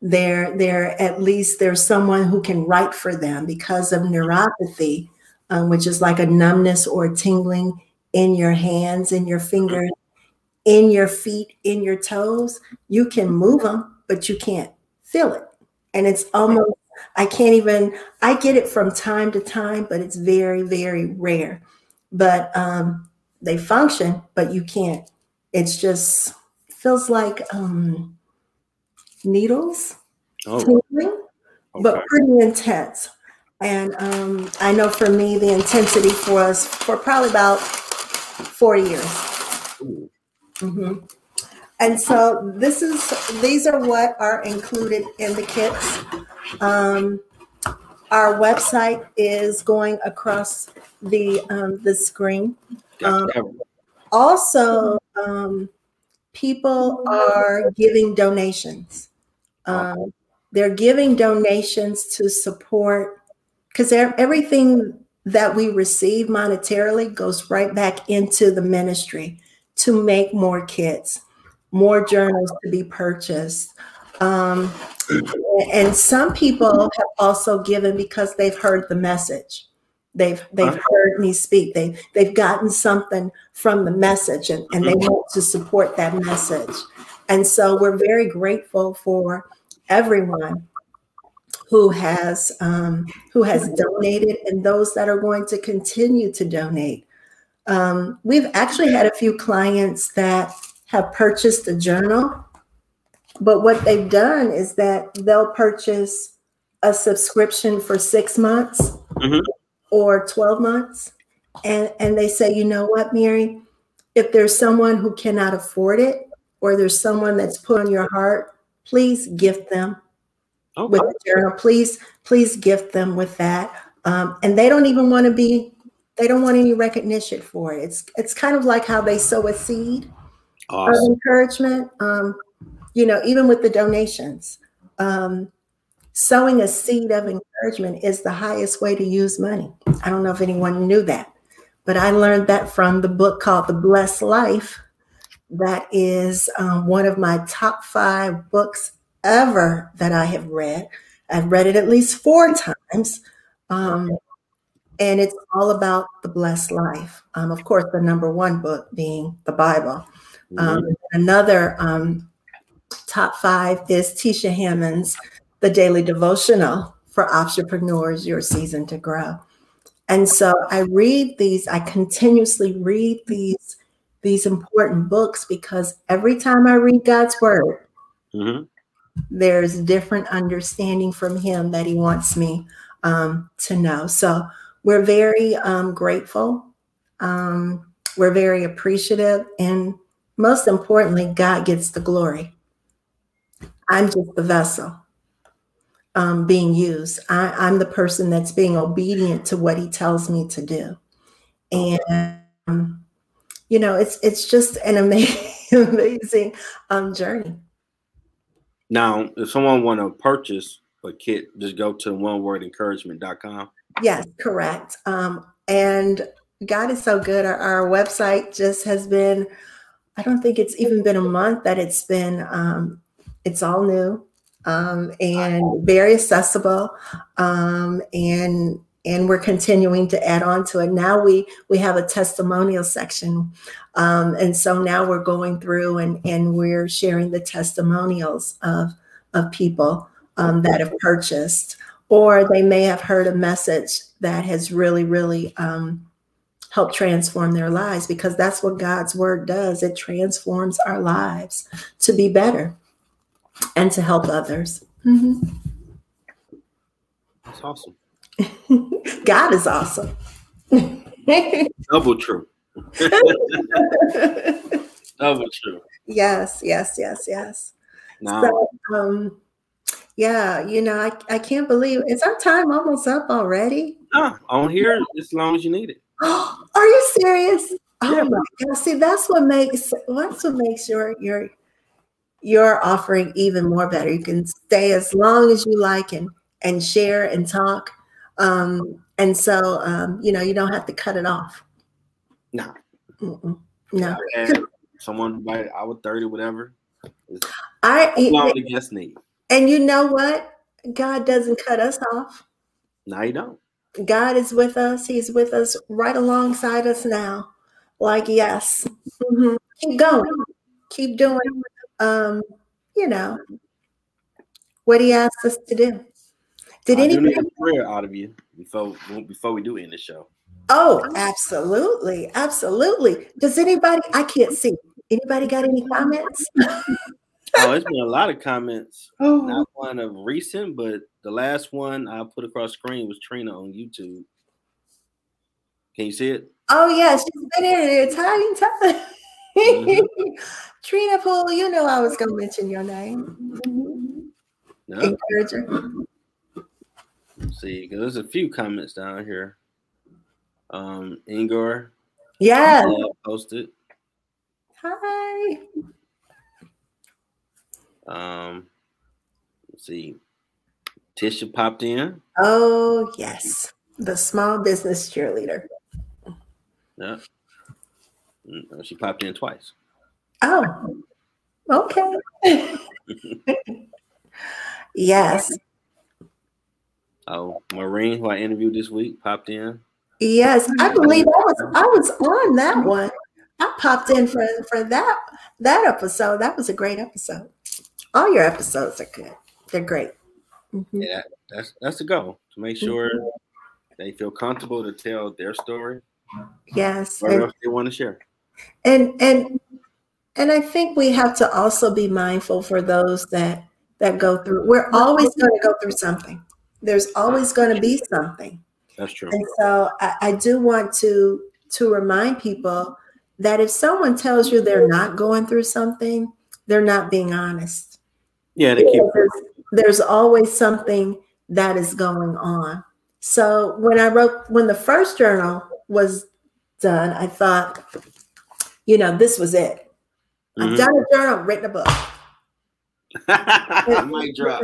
They're, they're at least there's someone who can write for them because of neuropathy, um, which is like a numbness or tingling in your hands and your fingers. in your feet, in your toes. You can move them, but you can't feel it. And it's almost, I can't even, I get it from time to time, but it's very, very rare. But um, they function, but you can't. It's just feels like um, needles, oh. tingling, okay. but pretty intense. And um, I know for me, the intensity was for probably about four years. Mm-hmm. And so this is these are what are included in the kits. Um, our website is going across the um, the screen. Um, also, um, people are giving donations. Um, they're giving donations to support because everything that we receive monetarily goes right back into the ministry to make more kits, more journals to be purchased. Um, and some people have also given because they've heard the message. They've they've heard me speak. They they've gotten something from the message and, and they want to support that message. And so we're very grateful for everyone who has um, who has donated and those that are going to continue to donate. Um, we've actually had a few clients that have purchased a journal, but what they've done is that they'll purchase a subscription for six months mm-hmm. or 12 months. And, and they say, you know what, Mary, if there's someone who cannot afford it, or there's someone that's put on your heart, please gift them okay. with the journal. Please, please gift them with that. Um, and they don't even want to be, they don't want any recognition for it. It's it's kind of like how they sow a seed awesome. of encouragement. Um, you know, even with the donations. Um, sowing a seed of encouragement is the highest way to use money. I don't know if anyone knew that, but I learned that from the book called The Blessed Life. That is um, one of my top five books ever that I have read. I've read it at least four times. Um, and it's all about the blessed life. Um, of course, the number one book being the Bible. Um, mm-hmm. Another um, top five is Tisha Hammond's The Daily Devotional for Entrepreneurs Your Season to Grow. And so I read these, I continuously read these these important books because every time I read God's word, mm-hmm there's different understanding from him that he wants me um, to know. So we're very um, grateful. Um, we're very appreciative. And most importantly, God gets the glory. I'm just the vessel um, being used. I, I'm the person that's being obedient to what he tells me to do. And, um, you know, it's, it's just an [LAUGHS] amazing, amazing um, journey. Now, if someone want to purchase a kit, just go to onewordencouragement.com. Yes, correct. Um, and God is so good. Our, our, website just has been, I don't think it's even been a month that it's been, um, it's all new um, and very accessible. Um, and and we're continuing to add on to it. Now we we have a testimonial section, um, and so now we're going through and and we're sharing the testimonials of of people um, that have purchased, or they may have heard a message that has really really um, helped transform their lives because that's what God's word does. It transforms our lives to be better and to help others. Mm-hmm. That's awesome. [LAUGHS] God is awesome. [LAUGHS] Double true. [LAUGHS] Double true. Yes, yes, yes, yes. No. So, um, yeah, you know, I, I can't believe is our time almost up already? Ah, on here as long as you need it. Oh, [GASPS] are you serious? Oh yeah. my god! See, that's what makes that's what makes your your your offering even more better. You can stay as long as you like and and share and talk um, and so, um, you know, you don't have to cut it off. No. Mm-mm. No. And [LAUGHS] someone by hour 30, whatever. I long the guest need. And you know what? God doesn't cut us off. No, you don't. God is with us. He's with us right alongside us now. Like, yes. Mm-hmm. Keep going. keep doing, um, you know, what he asked us to do. Did I anybody? prayer out of you before before we do end the show. Oh, absolutely, absolutely. Does anybody? I can't see. Anybody got any comments? [LAUGHS] oh, it's been a lot of comments. Oh. Not one of recent, but the last one I put across screen was Trina on YouTube. Can you see it? Oh yeah, she's been in the Italian time. Mm-hmm. [LAUGHS] Trina Poole, you know I was gonna mention your name. No. Encourager. See, because there's a few comments down here. Um, Ingor Yeah. uh, posted. Hi. Um, let's see. Tisha popped in. Oh yes, the small business cheerleader. Yeah. Mm, She popped in twice. Oh, okay. [LAUGHS] yes, Oh, Maureen, who I interviewed this week, popped in. yes. I believe I was I was on that one. I popped in for for that that episode. That was a great episode. All your episodes are good. They're great. Mhm. Yeah, that's that's the goal to make sure they feel comfortable to tell their story, Yes, whatever and, else they want to share. and and and I think we have to also be mindful for those that that go through. We're always going to go through something. There's always going to be something. That's true. And so I, I do want to to remind people that if someone tells you they're not going through something, they're not being honest. Yeah, they keep. There's, there's always something that is going on. So when I wrote when the first journal was done, I thought, you know, this was it. I've Mhm. done a journal, written a book. [LAUGHS] Mic drop.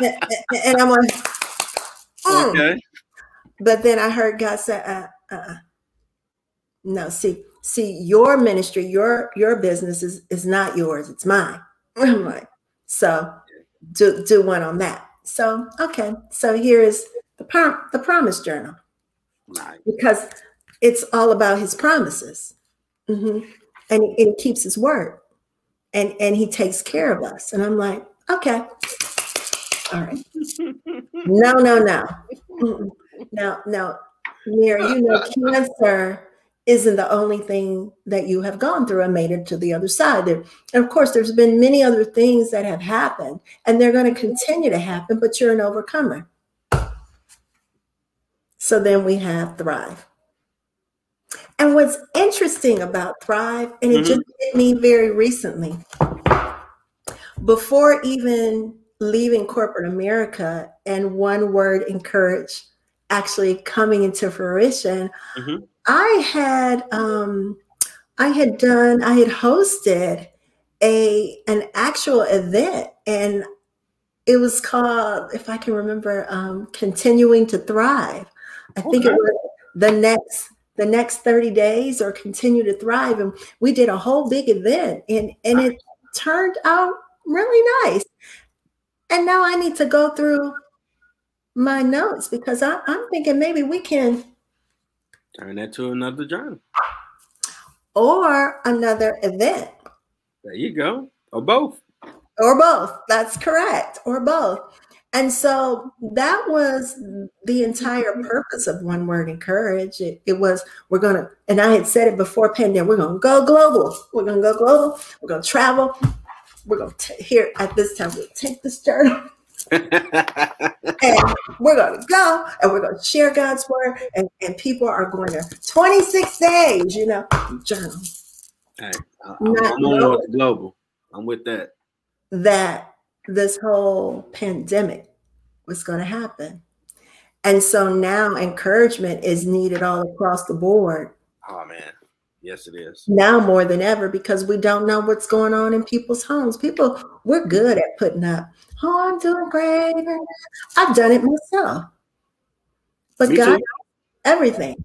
And, I'm like, "Mm." Okay. But then I heard God say, uh, uh, no, see, see, your ministry, your your business is is not yours, it's mine. [LAUGHS] I'm like, so do do one on that. So okay, so here is the prom- the promise journal Nice. because it's all about His promises, mm-hmm. and he, and he keeps His word, and and He takes care of us. And I'm like, okay, all right. [LAUGHS] No, no, no. No, no. Mary, you know, cancer isn't the only thing that you have gone through and made it to the other side. There, and of course, there's been many other things that have happened, and they're going to continue to happen, but you're an overcomer. So then we have Thrive. And what's interesting about Thrive, and it Mhm. just hit me very recently, before even leaving corporate America and one word encourage actually coming into fruition, Mhm. I had um, I had done I had hosted a an actual event and it was called if I can remember um, continuing to thrive. I think it was the next the next 30 days or continue to thrive and we did a whole big event and and it turned out really nice and now i need to go through my notes because I, i'm thinking maybe we can Turn that to another journal. or another event. There you go. Or both. or both. That's correct. Or both. And so that was the entire purpose of one word encourage it, it was we're gonna and i had said it before pandemic we're gonna go global. We're gonna go global. We're gonna travel we're gonna t- here at this time we'll take this [LAUGHS] journal and we're gonna go and we're gonna share god's word and, and people are going to 26 days you know journal hey, I- I'm, on global. with global. I'm with that. that this whole pandemic was going to happen. And so now encouragement is needed all across the board, Oh man. Yes, it is. now more than ever, because we don't know what's going on in people's homes. People, we're mm-hmm. good at putting up, oh, I'm doing great. I've done it myself. But Me God, too. everything,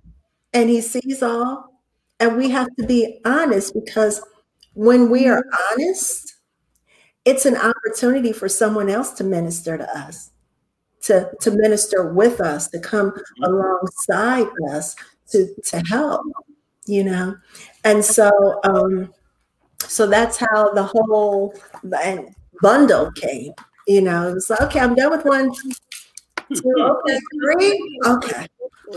and He sees all. And we have to be honest because when we are mm-hmm. honest, it's an opportunity for someone else to minister to us, to, to minister with us, to come mm-hmm. alongside us to, to help, you know. And so um, so that's how the whole bundle came. You know, it was like, okay, I'm done with one. Two, [LAUGHS] okay, three. Okay.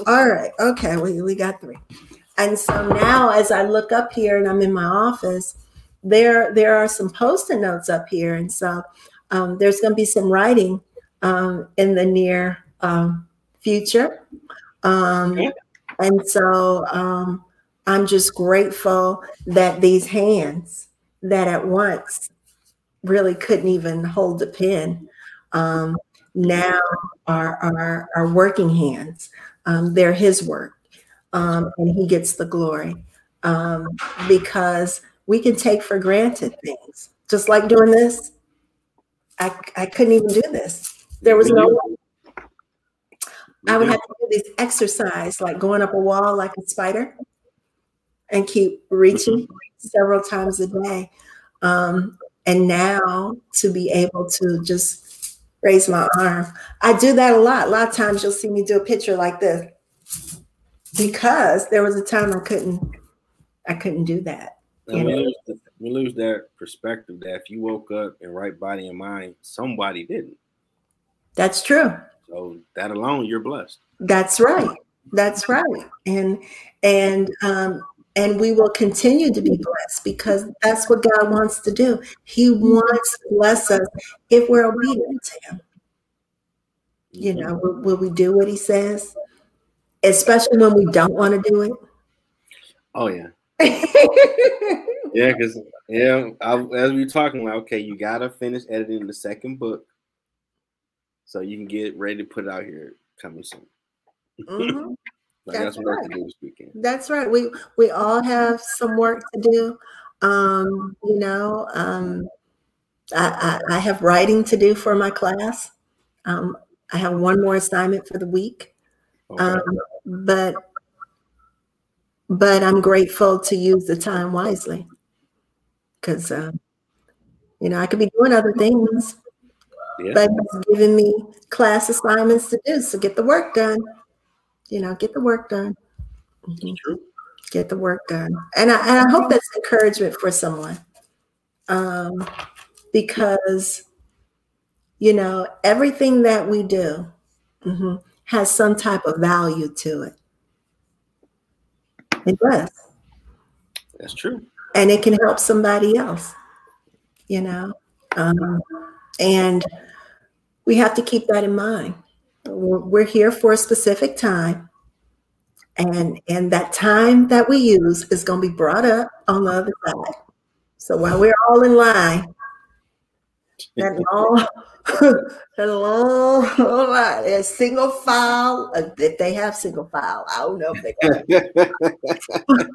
All right. Okay. We, we got three. And so now as I look up here and I'm in my office, there there are some post-it notes up here. And so um, there's going to be some writing um, in the near um, future. Um, and so um, I'm just grateful that these hands that at once really couldn't even hold a pen um, now are, are, are working hands. Um, they're his work, um, and he gets the glory um, because we can take for granted things, just like doing this. I, I couldn't even do this. There was no I would have to do this exercise, like going up a wall like a spider and keep reaching mm-hmm. several times a day. Um, and now to be able to just raise my arm, I do that a lot. A lot of times you'll see me do a picture like this because there was a time I couldn't, I couldn't do that. we, lose, we lose that perspective that if you woke up in right body and mind, somebody didn't. That's true. So that alone, you're blessed. That's right. That's right. And and um and we will continue to be blessed because that's what God wants to do. He wants to bless us if we're obedient to Him. You know, will, will we do what He says? Especially when we don't want to do it. Oh yeah. [LAUGHS] yeah, because yeah, I, as we were talking, like, okay, you gotta finish editing the second book so you can get ready to put it out here coming soon. Mm-hmm. Like that's, that's what right. I to do this weekend. That's right. We we all have some work to do. Um, you know, um, I, I, I have writing to do for my class. Um, I have one more assignment for the week. Okay. Um, but but I'm grateful to use the time wisely because uh, you know I could be doing other things yeah. but he's giving me class assignments to do. So get the work done. You know, get the work done. Mm-hmm. Get the work done. And I, and I hope that's encouragement for someone. Um, because, you know, everything that we do mm-hmm, has some type of value to it. It does. That's true. And it can help somebody else, you know. Um, and we have to keep that in mind. We're here for a specific time. And, and that time that we use is going to be brought up on the other side. So while we're all in line, that [LAUGHS] long, [LAUGHS] that long, long line, a single file, uh, if they have single file, I don't know if they got [LAUGHS]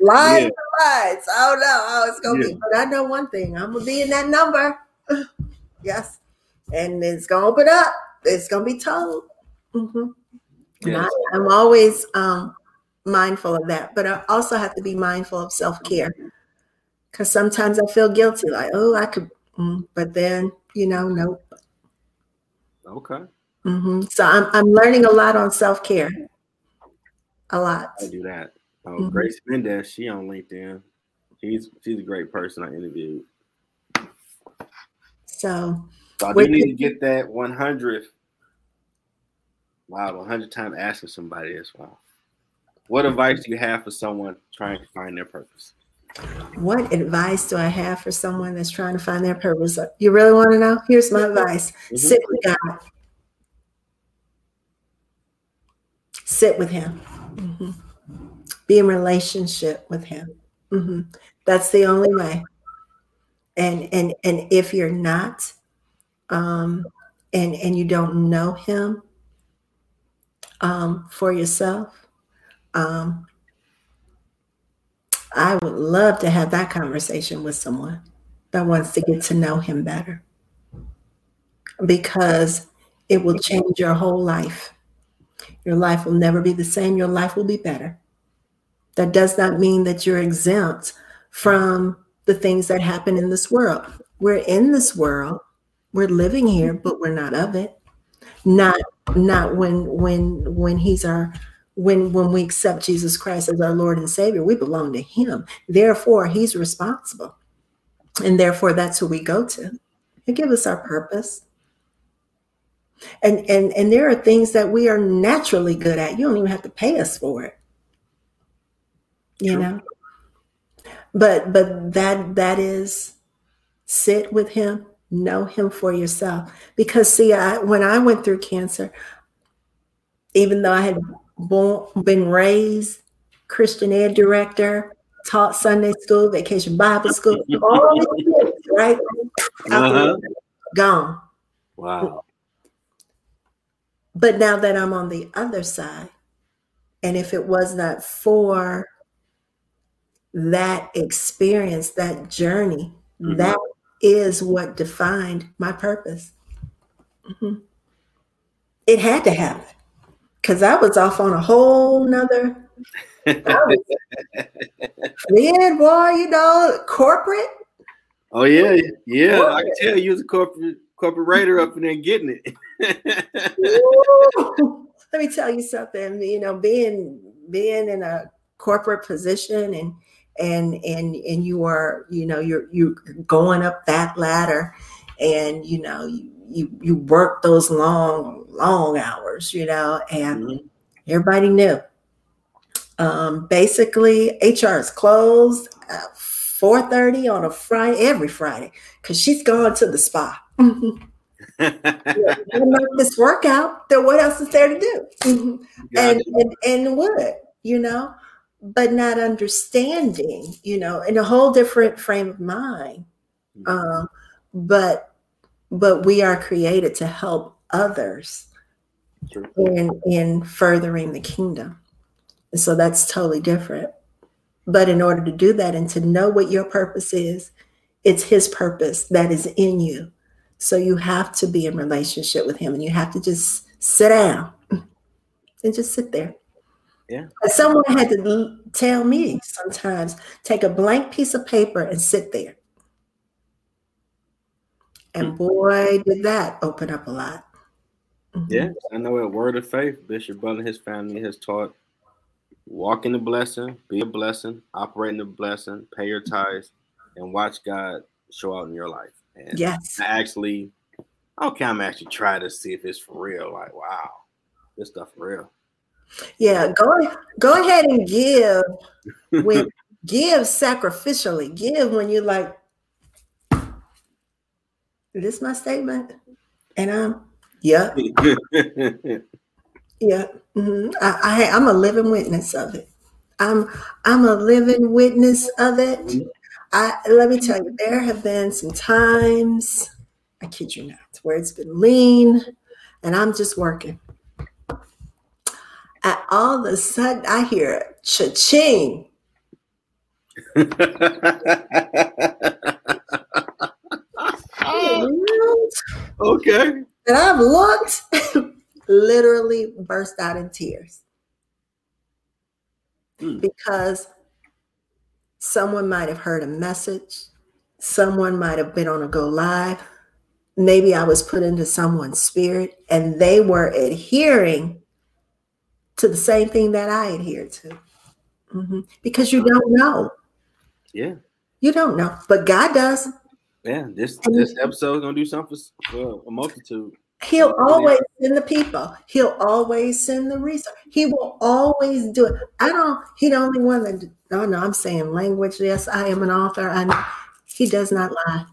lines yeah. lines. I don't know how it's going to yeah. be, but I know one thing I'm going to be in that number. [SIGHS] yes and it's gonna open up. It's gonna be told. Mm-hmm. Yes. I, am always um, mindful of that, but I also have to be mindful of self care because sometimes I feel guilty, like oh I could, mm, but then you know nope. Okay. Mm-hmm. So I'm I'm learning a lot on self care. A lot. I do that. Oh, mm-hmm. Grace Mendez, she on LinkedIn. She's she's a great person I interviewed. So so I do need to get that 100. Wow, 100 times asking somebody as well. What advice do you have for someone trying to find their purpose? What advice do I have for someone that's trying to find their purpose? You really want to know? Here's my advice mm-hmm. sit with God, sit with Him, mm-hmm. be in relationship with Him. Mm-hmm. That's the only way. And and and if you're not, um, and and you don't know him um, for yourself, um, I would love to have that conversation with someone that wants to get to know him better because it will change your whole life. Your life will never be the same. Your life will be better. That does not mean that you're exempt from the things that happen in this world. We're in this world, we're living here, mm-hmm. but we're not of it. Not not when when when he's our when when we accept Jesus Christ as our Lord and Savior, we belong to him. Therefore, he's responsible. And therefore, that's who we go to. They give us our purpose. And, and and there are things that we are naturally good at. You don't even have to pay us for it. You True. know? But but that that is sit with him, know him for yourself. Because see, I when I went through cancer, even though I had born, been raised Christian ed director, taught Sunday school, vacation Bible school, all these [LAUGHS] things, right? Uh-huh. Gone. Wow. But now that I'm on the other side, and if it was not for that experience, that journey, mm-hmm. that is what defined my purpose. Mm-hmm. It had to happen because I was off on a whole nother. [LAUGHS] then, boy, you know, corporate. Oh yeah, yeah. Corporate. I can tell you was a corporate corporate writer up in there getting it. [LAUGHS] Let me tell you something. You know, being being in a corporate position and and and and you are you know you're you're going up that ladder and you know you you, you work those long long hours you know and mm-hmm. everybody knew. Um, basically hr is closed at 4.30 on a friday every friday because she's gone to the spa. [LAUGHS] Yeah, make this workout then what else is there to do? And, and and what you know but not understanding, you know, in a whole different frame of mind. Mm-hmm. Um, but but we are created to help others in in furthering the kingdom. And so that's totally different. But in order to do that and to know what your purpose is, it's his purpose that is in you. So you have to be in relationship with him and you have to just sit down [LAUGHS] and just sit there yeah. Someone had to tell me sometimes take a blank piece of paper and sit there. And hmm. boy, did that open up a lot. Mm-hmm. Yeah, I know at Word of Faith, Bishop Butler and his family has taught walk in the blessing, be a blessing, operate in the blessing, pay your tithes, and watch God show out in your life. And yes. I actually, okay, I'm actually trying to see if it's for real. Like, wow, this stuff for real. Yeah, go go ahead and give [LAUGHS] when give sacrificially. Give when you're like, this my statement, and I'm yeah, [LAUGHS] yeah. Mm-hmm. I, I I'm a living witness of it. I'm I'm a living witness of it. Mm-hmm. I let me tell you, there have been some times. I kid you not, where it's been lean, and I'm just working and all of a sudden I hear cha-ching. okay. And I've looked, [LAUGHS] literally burst out in tears. Hmm. Because someone might have heard a message, someone might have been on a go live, maybe I was put into someone's spirit, and they were adhering to the same thing that I adhere to. Mm-hmm. Because you don't know. Yeah. You don't know, but God does. Yeah, this and this episode is gonna do something for a multitude. He'll always send the people. He'll always send the resource. He will always do it. I don't. He the only one that. Oh no, I'm saying language. Yes, I am an author. I know. He does not lie.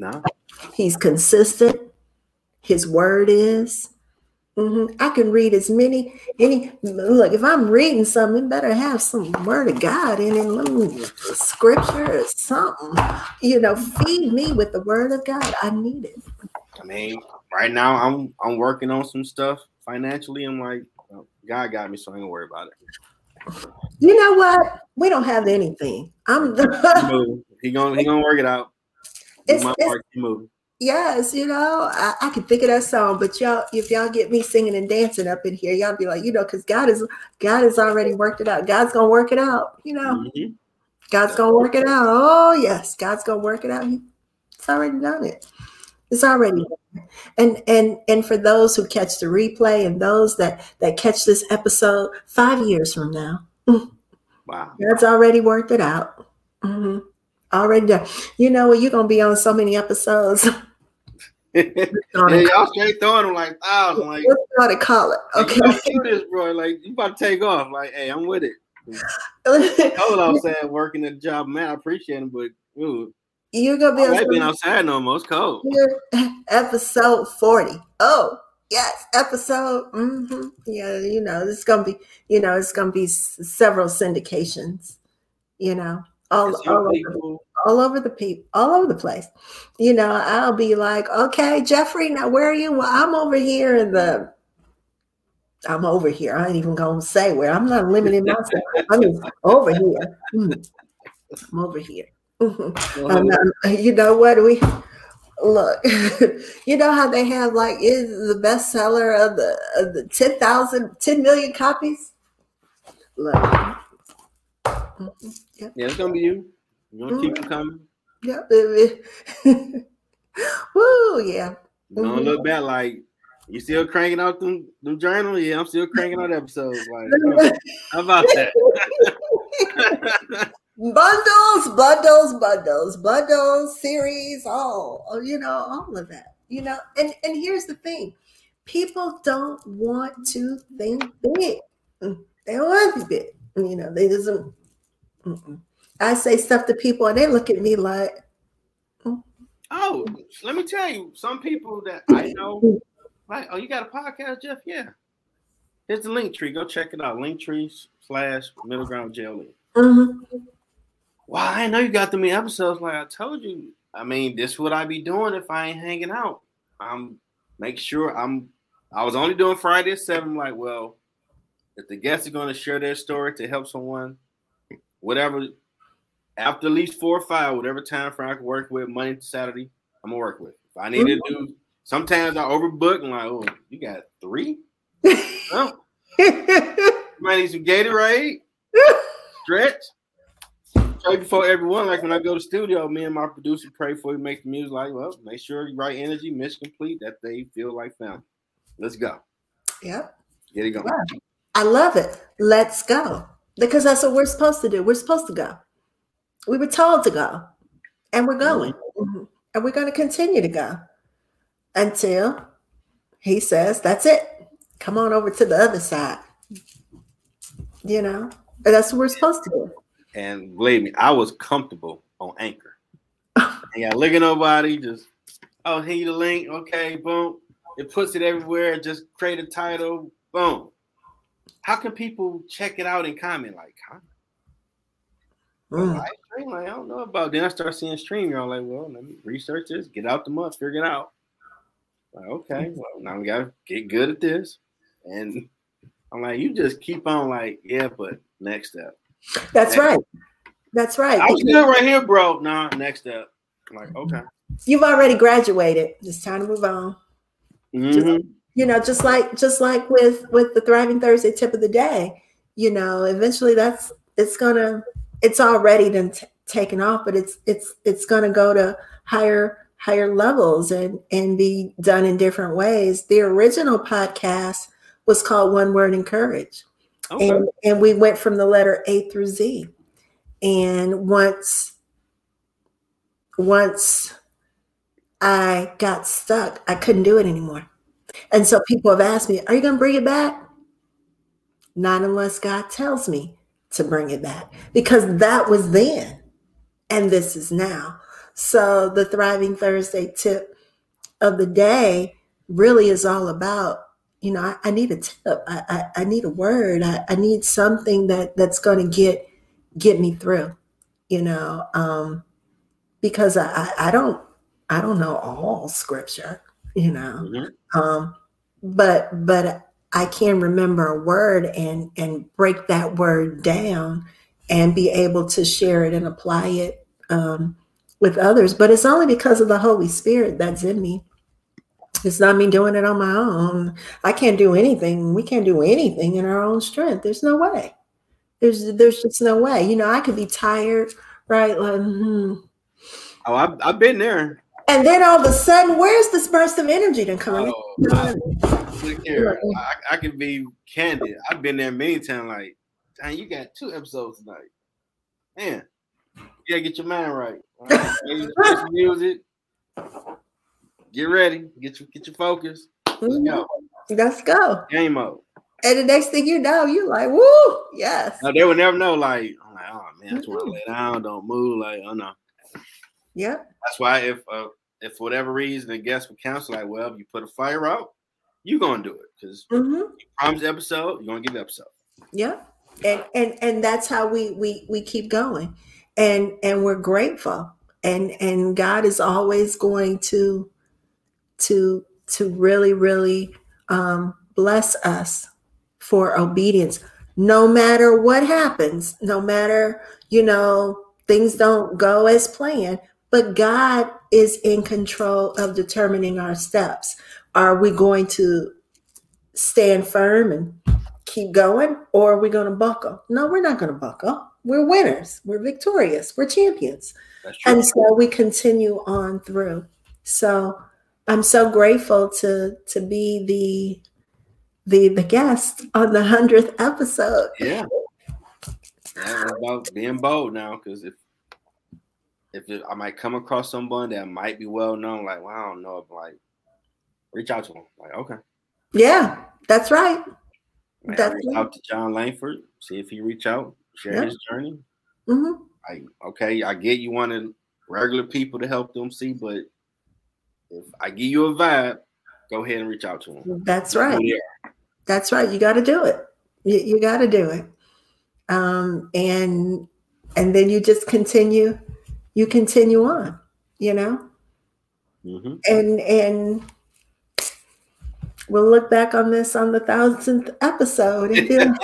No. He's consistent. His word is. Mm-hmm. I can read as many any look. If I'm reading something, better have some word of God in it, let me, scripture or something. You know, feed me with the word of God. I need it. I mean, right now I'm I'm working on some stuff financially. I'm like, God got me, so I ain't gonna worry about it. You know what? We don't have anything. I'm the he gonna he gonna work it out. It's, my it's, Yes, you know, I, I, can think of that song, but y'all, if y'all get me singing and dancing up in here, y'all be like, you know, because God is God has already worked it out. God's gonna work it out, you know. Mm-hmm. God's gonna work it out. Oh yes, God's gonna work it out. It's already done it. It's already done. And and and for those who catch the replay and those that that catch this episode five years from now, wow, God's already worked it out. Mm-hmm. Already done. You know what? You're gonna be on so many episodes. [LAUGHS] yeah, y'all straight throwing them like thousand. Like, try to call it. Okay. You do this, bro. Like, you about to take off. Like, hey, I'm with it. Hold on, saying working at the job, man. I appreciate it, but ooh, you're gonna be I ain't been outside no more. It's cold. [LAUGHS] Episode 40. Oh, yes, episode. Mm-hmm. Yeah, you know, it's gonna be, you know, it's gonna be several syndications, you know, all, all people- all over the people, all over the place. You know, I'll be like, okay, Jeffrey, now where are you? Well, I'm over here in the I'm over here. I ain't even gonna say where. I'm not limiting myself. I'm just over here. Mm. I'm over here. Mhm. And, um, you know what we look? [LAUGHS] you know how they have like is the bestseller of the of the 10,000, 10 million copies. Look. Mhm. Yep. Yeah, it's gonna be you. You want to keep them coming. Yeah, baby. [LAUGHS] Woo, yeah. Don't look back like you still cranking out them them journals. Yeah, I'm still cranking out episodes. Like, how about that? [LAUGHS] bundles, bundles, bundles, bundles, series, all oh, you know, all of that. You know, and and here's the thing: people don't want to think big. They don't want to be big. You know, they just. mm-mm. I say stuff to people, and they look at me like, oh, let me tell you, some people that I know, like, oh, you got a podcast, Jeff? Yeah. Here's the link tree. Go check it out. Linktree slash middle ground jail. mhm, Wow, I know you got the many episodes. Like I told you, I mean, this would I be doing if I ain't hanging out. I'm make sure I'm. I was only doing Friday at seven. Like, well, if the guests are going to share their story to help someone, whatever, after at least four or five, whatever time frame I can work with, Monday to Saturday, I'm gonna work with. If I need to do, sometimes I overbook and like, oh, you got three? [LAUGHS] Oh, might need some Gatorade, stretch. Pray before everyone. Like when I go to studio, me and my producer pray for you, make the music. Like, well, make sure you write energy, mission complete, that they feel like family. Let's go. yep. Get it going. I love it. Let's go. Because that's what we're supposed to do. We're supposed to go. We were told to go. And we're going. Mhm. And we're going to continue to go until he says, that's it. Come on over to the other side. You know, that's what we're supposed to do. And believe me, I was comfortable on Anchor. Yeah, look at nobody. Just oh, here the link. Okay, boom. It puts it everywhere. Just create a title. Boom. How can people check it out and comment? Like, huh? Mm. Live stream? Like, I don't know about. Then I start seeing stream. Y'all like, well, let me research this. Get out the mud, Figure it out. Like, okay, well, now we gotta get good at this. And I'm like, you just keep on like, yeah, but next step. That's right. That's right. I was good right here, bro. Nah, next step. I'm like, okay. You've already graduated. It's time to move on. Mhm. you know just like just like with with the thriving thursday tip of the day you know eventually that's it's gonna it's already been t- taken off but it's it's it's gonna go to higher higher levels and and be done in different ways. The original podcast was called one word encourage Okay. and and we went from the letter a through z. And once once i got stuck i couldn't do it anymore. And so people have asked me are you going to bring it back? Not unless god tells me to bring it back because that was then and this is now. So the thriving thursday tip of the day really is all about you know i, I need a tip. I, I, I need a word. I, I need something that that's going to get get me through you know um because I, I i don't i don't know all scripture you know. Mhm. um but but i can remember a word and and break that word down and be able to share it and apply it um with others. But it's only because of the holy spirit that's in me. It's not me doing it on my own. I can't do anything. We can't do anything in our own strength. There's no way. There's there's just no way. You know i could be tired right? Like hmm. Oh, I've, I've been there. and then all of a sudden where's this burst of energy to come? Oh, look here. I, I can be candid. I've been there many times. Like, dang, you got two episodes tonight. Man, Yeah, get your mind right. right. [LAUGHS] Get music. Get ready. Get your get your focus. Let's go. Let's go. Game mode. And the next thing you know, you're like, woo, yes. Now they would never know. Like I'm like, oh man, I just want to lay down, don't move. Like oh no. Yep. That's why if uh, if for whatever reason the guest would counsel, like, well, if you put a fire out, you're gonna do it because hmm you promised the episode, you're gonna give the episode. Yeah. And and and that's how we we we keep going. And and we're grateful. And and God is always going to to to really really um bless us for obedience no matter what happens no matter you know things don't go as planned but god is in control of determining our steps are we going to stand firm and keep going or are we going to buckle? No we're not going to buckle. We're winners. We're victorious. We're champions. And so we continue on through. So i'm so grateful to to be the the the guest on the 100th episode. Yeah. Yeah, about being bold now because if if it, I might come across someone that might be well known, like, well, I don't know, if like reach out to them. Like, okay. yeah that's right That's reach it. out to John Langford, see if he reach out, share Yeah. his journey. hmm Like, okay, I get you wanted regular people to help them see, but if I give you a vibe, go ahead and reach out to them. that's right That's right. You got to do it. You, you got to do it. Um, and and then you just continue. You continue on. You know, hmm and and we'll look back on this on the thousandth episode and feel.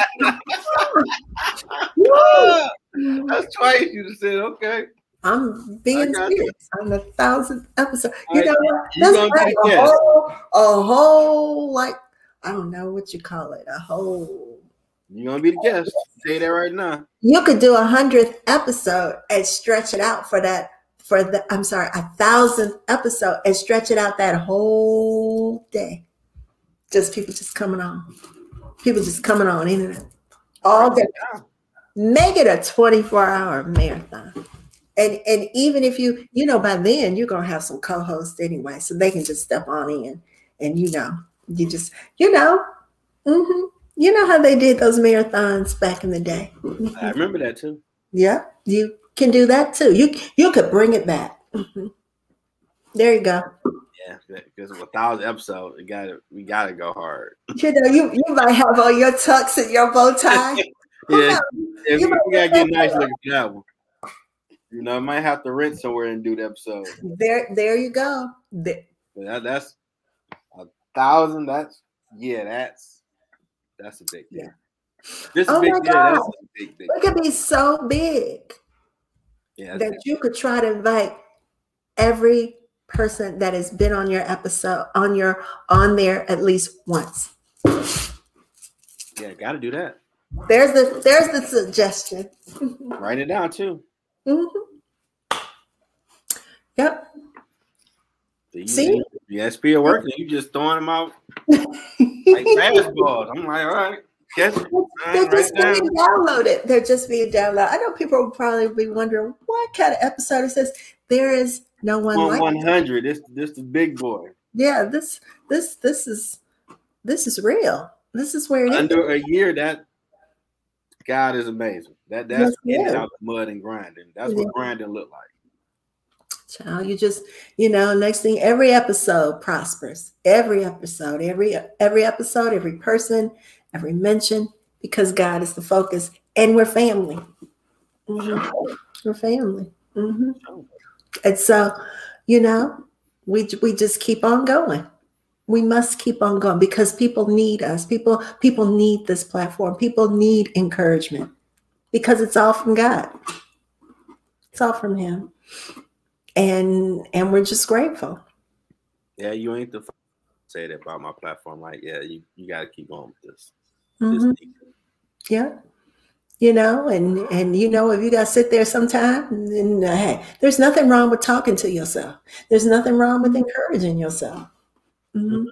[LAUGHS] That's twice you said, okay. I'm being serious on the thousandth episode. You right, know what? That's like a whole, a whole like I don't know what you call it. A whole You're gonna be the guest. Say that right now. you could do a hundredth episode and stretch it out for that for the I'm sorry, a thousandth episode and stretch it out that whole day. Just people just coming on. People just coming on internet all day. Make it a 24 hour marathon. And and even if you, you know, by then you're gonna have some co-hosts anyway, so they can just step on in and you know, you just, you know, mhm. you know how they did those marathons back in the day. I remember that too. Yeah, you can do that too. You you could bring it back. Mhm. There you go. Yeah, because a thousand episodes, it got to we gotta go hard. You know, you you might have on your tux and your bow [LAUGHS] tie. Yeah, yeah, You we, gotta get nice looking for that one. You know, I might have to rent somewhere and do the episode. There, there you go. There- that, that's a thousand. That's yeah, that's that's a big deal. This Oh big my deal. God. a big deal. It could be so big Yeah, that you could try to invite every person that has been on your episode on your on there at least once. yeah, got to do that. There's the there's the suggestion. [LAUGHS] Write it down too. Mhm. Yep. So you, See? the SP are working. You just throwing them out like [LAUGHS] fastballs. I'm like, all right. All They're just down. being downloaded. They're just being downloaded. I know people will probably be wondering what kind of episode is this. There is no one On 100. This this the big boy. Yeah, this this this is this is real. This is where it is. Under a year, that God is amazing. That that's Yes, getting he it is. out the mud and grinding. That's what grinding look like. Child, you just you know next thing every episode prospers. Every episode, every every episode, every person, every mention, because God is the focus, and we're family. Mhm. We're family. Mhm. And so, you know, we we just keep on going. We must keep on going because people need us. People people need this platform. People need encouragement because it's all from God. It's all from Him, and and we're just grateful. Yeah, you ain't the say that about my platform. Like, yeah, you, you got to keep on with this. Mhm. This- Yeah. You know, and and you know, if you gotta sit there sometime, then uh, hey, there's nothing wrong with talking to yourself. There's nothing wrong with encouraging yourself. Mhm.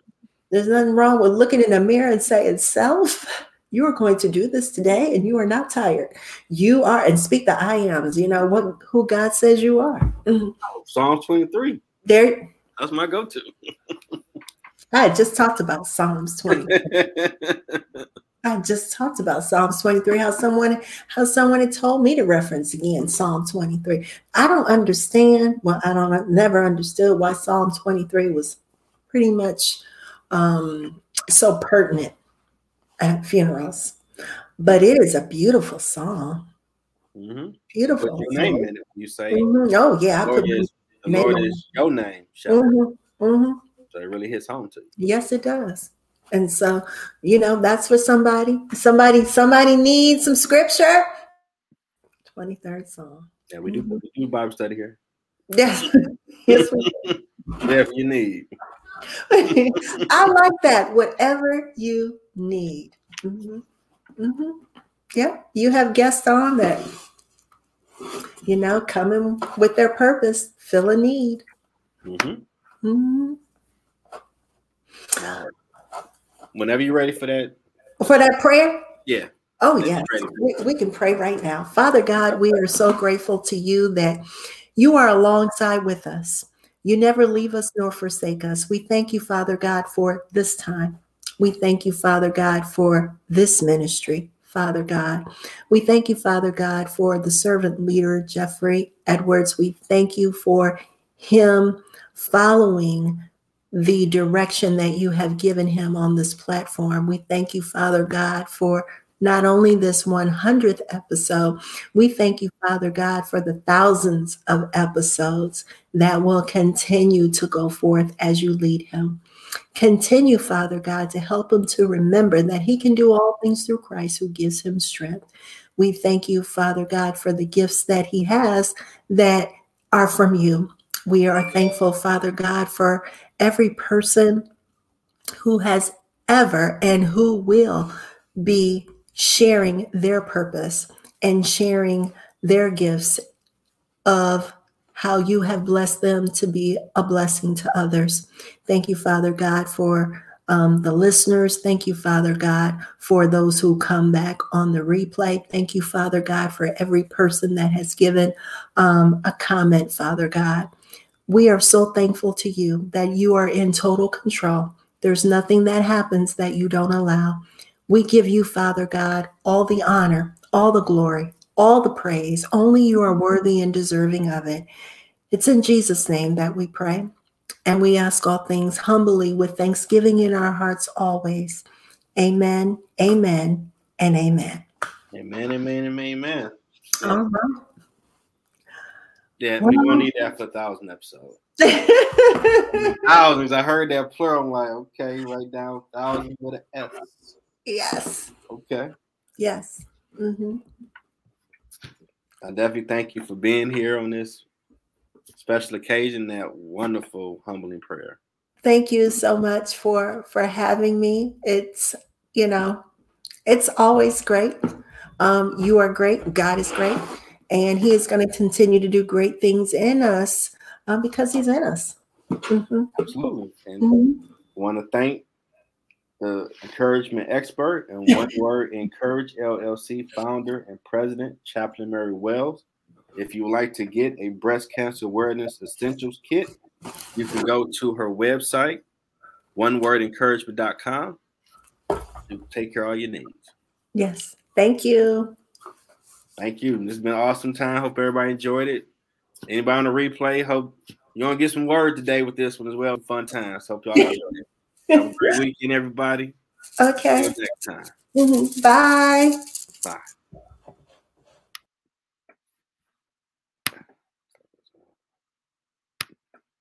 There's nothing wrong with looking in the mirror and saying, "Self, You are going to do this today and you are not tired. You are, and speak the I ams, you know, what who God says you are. Mm-hmm. Psalm 23. There. That's my go to. I just talked about Psalms 23. [LAUGHS] I just talked about Psalms 23, how someone how someone had told me to reference again Psalm 23. I don't understand. Well, I don't I've never understood why Psalm 23 was pretty much um, so pertinent at funerals. But it is a beautiful song. Mm-hmm. Beautiful. Put your name in it. You say, mm-hmm. "Oh yeah, the Lord, is, the Lord is your name." Mm-hmm. mm-hmm. So it really hits home to you. Yes, it does. And so, you know, that's for somebody. Somebody, somebody needs some scripture. 23rd Psalm. Yeah, we do, mm-hmm. we do Bible study here. [LAUGHS] Yes. yes yeah, if you need. [LAUGHS] I like that. Whatever you need. Mm-hmm. Mm-hmm. Yeah, you have guests on that, you know, coming with their purpose, fill a need. Mm-hmm. Mm-hmm. Whenever you're ready for that. For that prayer? Yeah. Oh, yes. We, we can pray right now. Father God, we are so grateful to you that you are alongside with us. You never leave us nor forsake us. We thank you, Father God, for this time. We thank you, Father God, for this ministry, Father God. We thank you, Father God, for the servant leader, Jeffrey Edwards. We thank you for him following the direction that you have given him on this platform. We thank you, Father God, for not only this 100th episode, we thank you, Father God, for the thousands of episodes that will continue to go forth as you lead him. Continue, Father God, to help him to remember that he can do all things through Christ who gives him strength. We thank you, Father God, for the gifts that he has that are from you. We are thankful, Father God, for every person who has ever and who will be sharing their purpose and sharing their gifts of how you have blessed them to be a blessing to others. Thank you, Father God, for um, the listeners. Thank you, Father God, for those who come back on the replay. Thank you, Father God, for every person that has given um, a comment, Father God. We are so thankful to you that you are in total control. There's nothing that happens that you don't allow. We give you, Father God, all the honor, all the glory, all the praise. Only you are worthy and deserving of it. It's in Jesus' name that we pray. And we ask all things humbly with thanksgiving in our hearts always. Amen, amen, and amen. Amen, amen, amen, amen. All right. Yeah, we gonna need that for a thousand episodes. [LAUGHS] thousands. I heard that plural. I'm like, okay, write down thousands with an S. Yes. Okay. Yes. Mm-hmm. I definitely thank you for being here on this special occasion. That wonderful, humbling prayer. Thank you so much for for having me. It's you know, it's always great. Um, you are great. God is great and he is going to continue to do great things in us um, because he's in us. Mm-hmm. Absolutely. And mm-hmm. want to thank the encouragement expert and [LAUGHS] one word encourage LLC founder and president, Chaplain Mary Wells. If you would like to get a breast cancer awareness essentials kit, you can go to her website, onewordencouragement.com, to take care of all your needs. Yes. Thank you. Thank you. This has been an awesome time. Hope everybody enjoyed it. Anybody on the replay, hope you're gonna get some word today with this one as well. Fun times. Hope y'all enjoyed it. Have a great [LAUGHS] weekend, everybody. Okay. next time. Mm-hmm. Bye. Bye.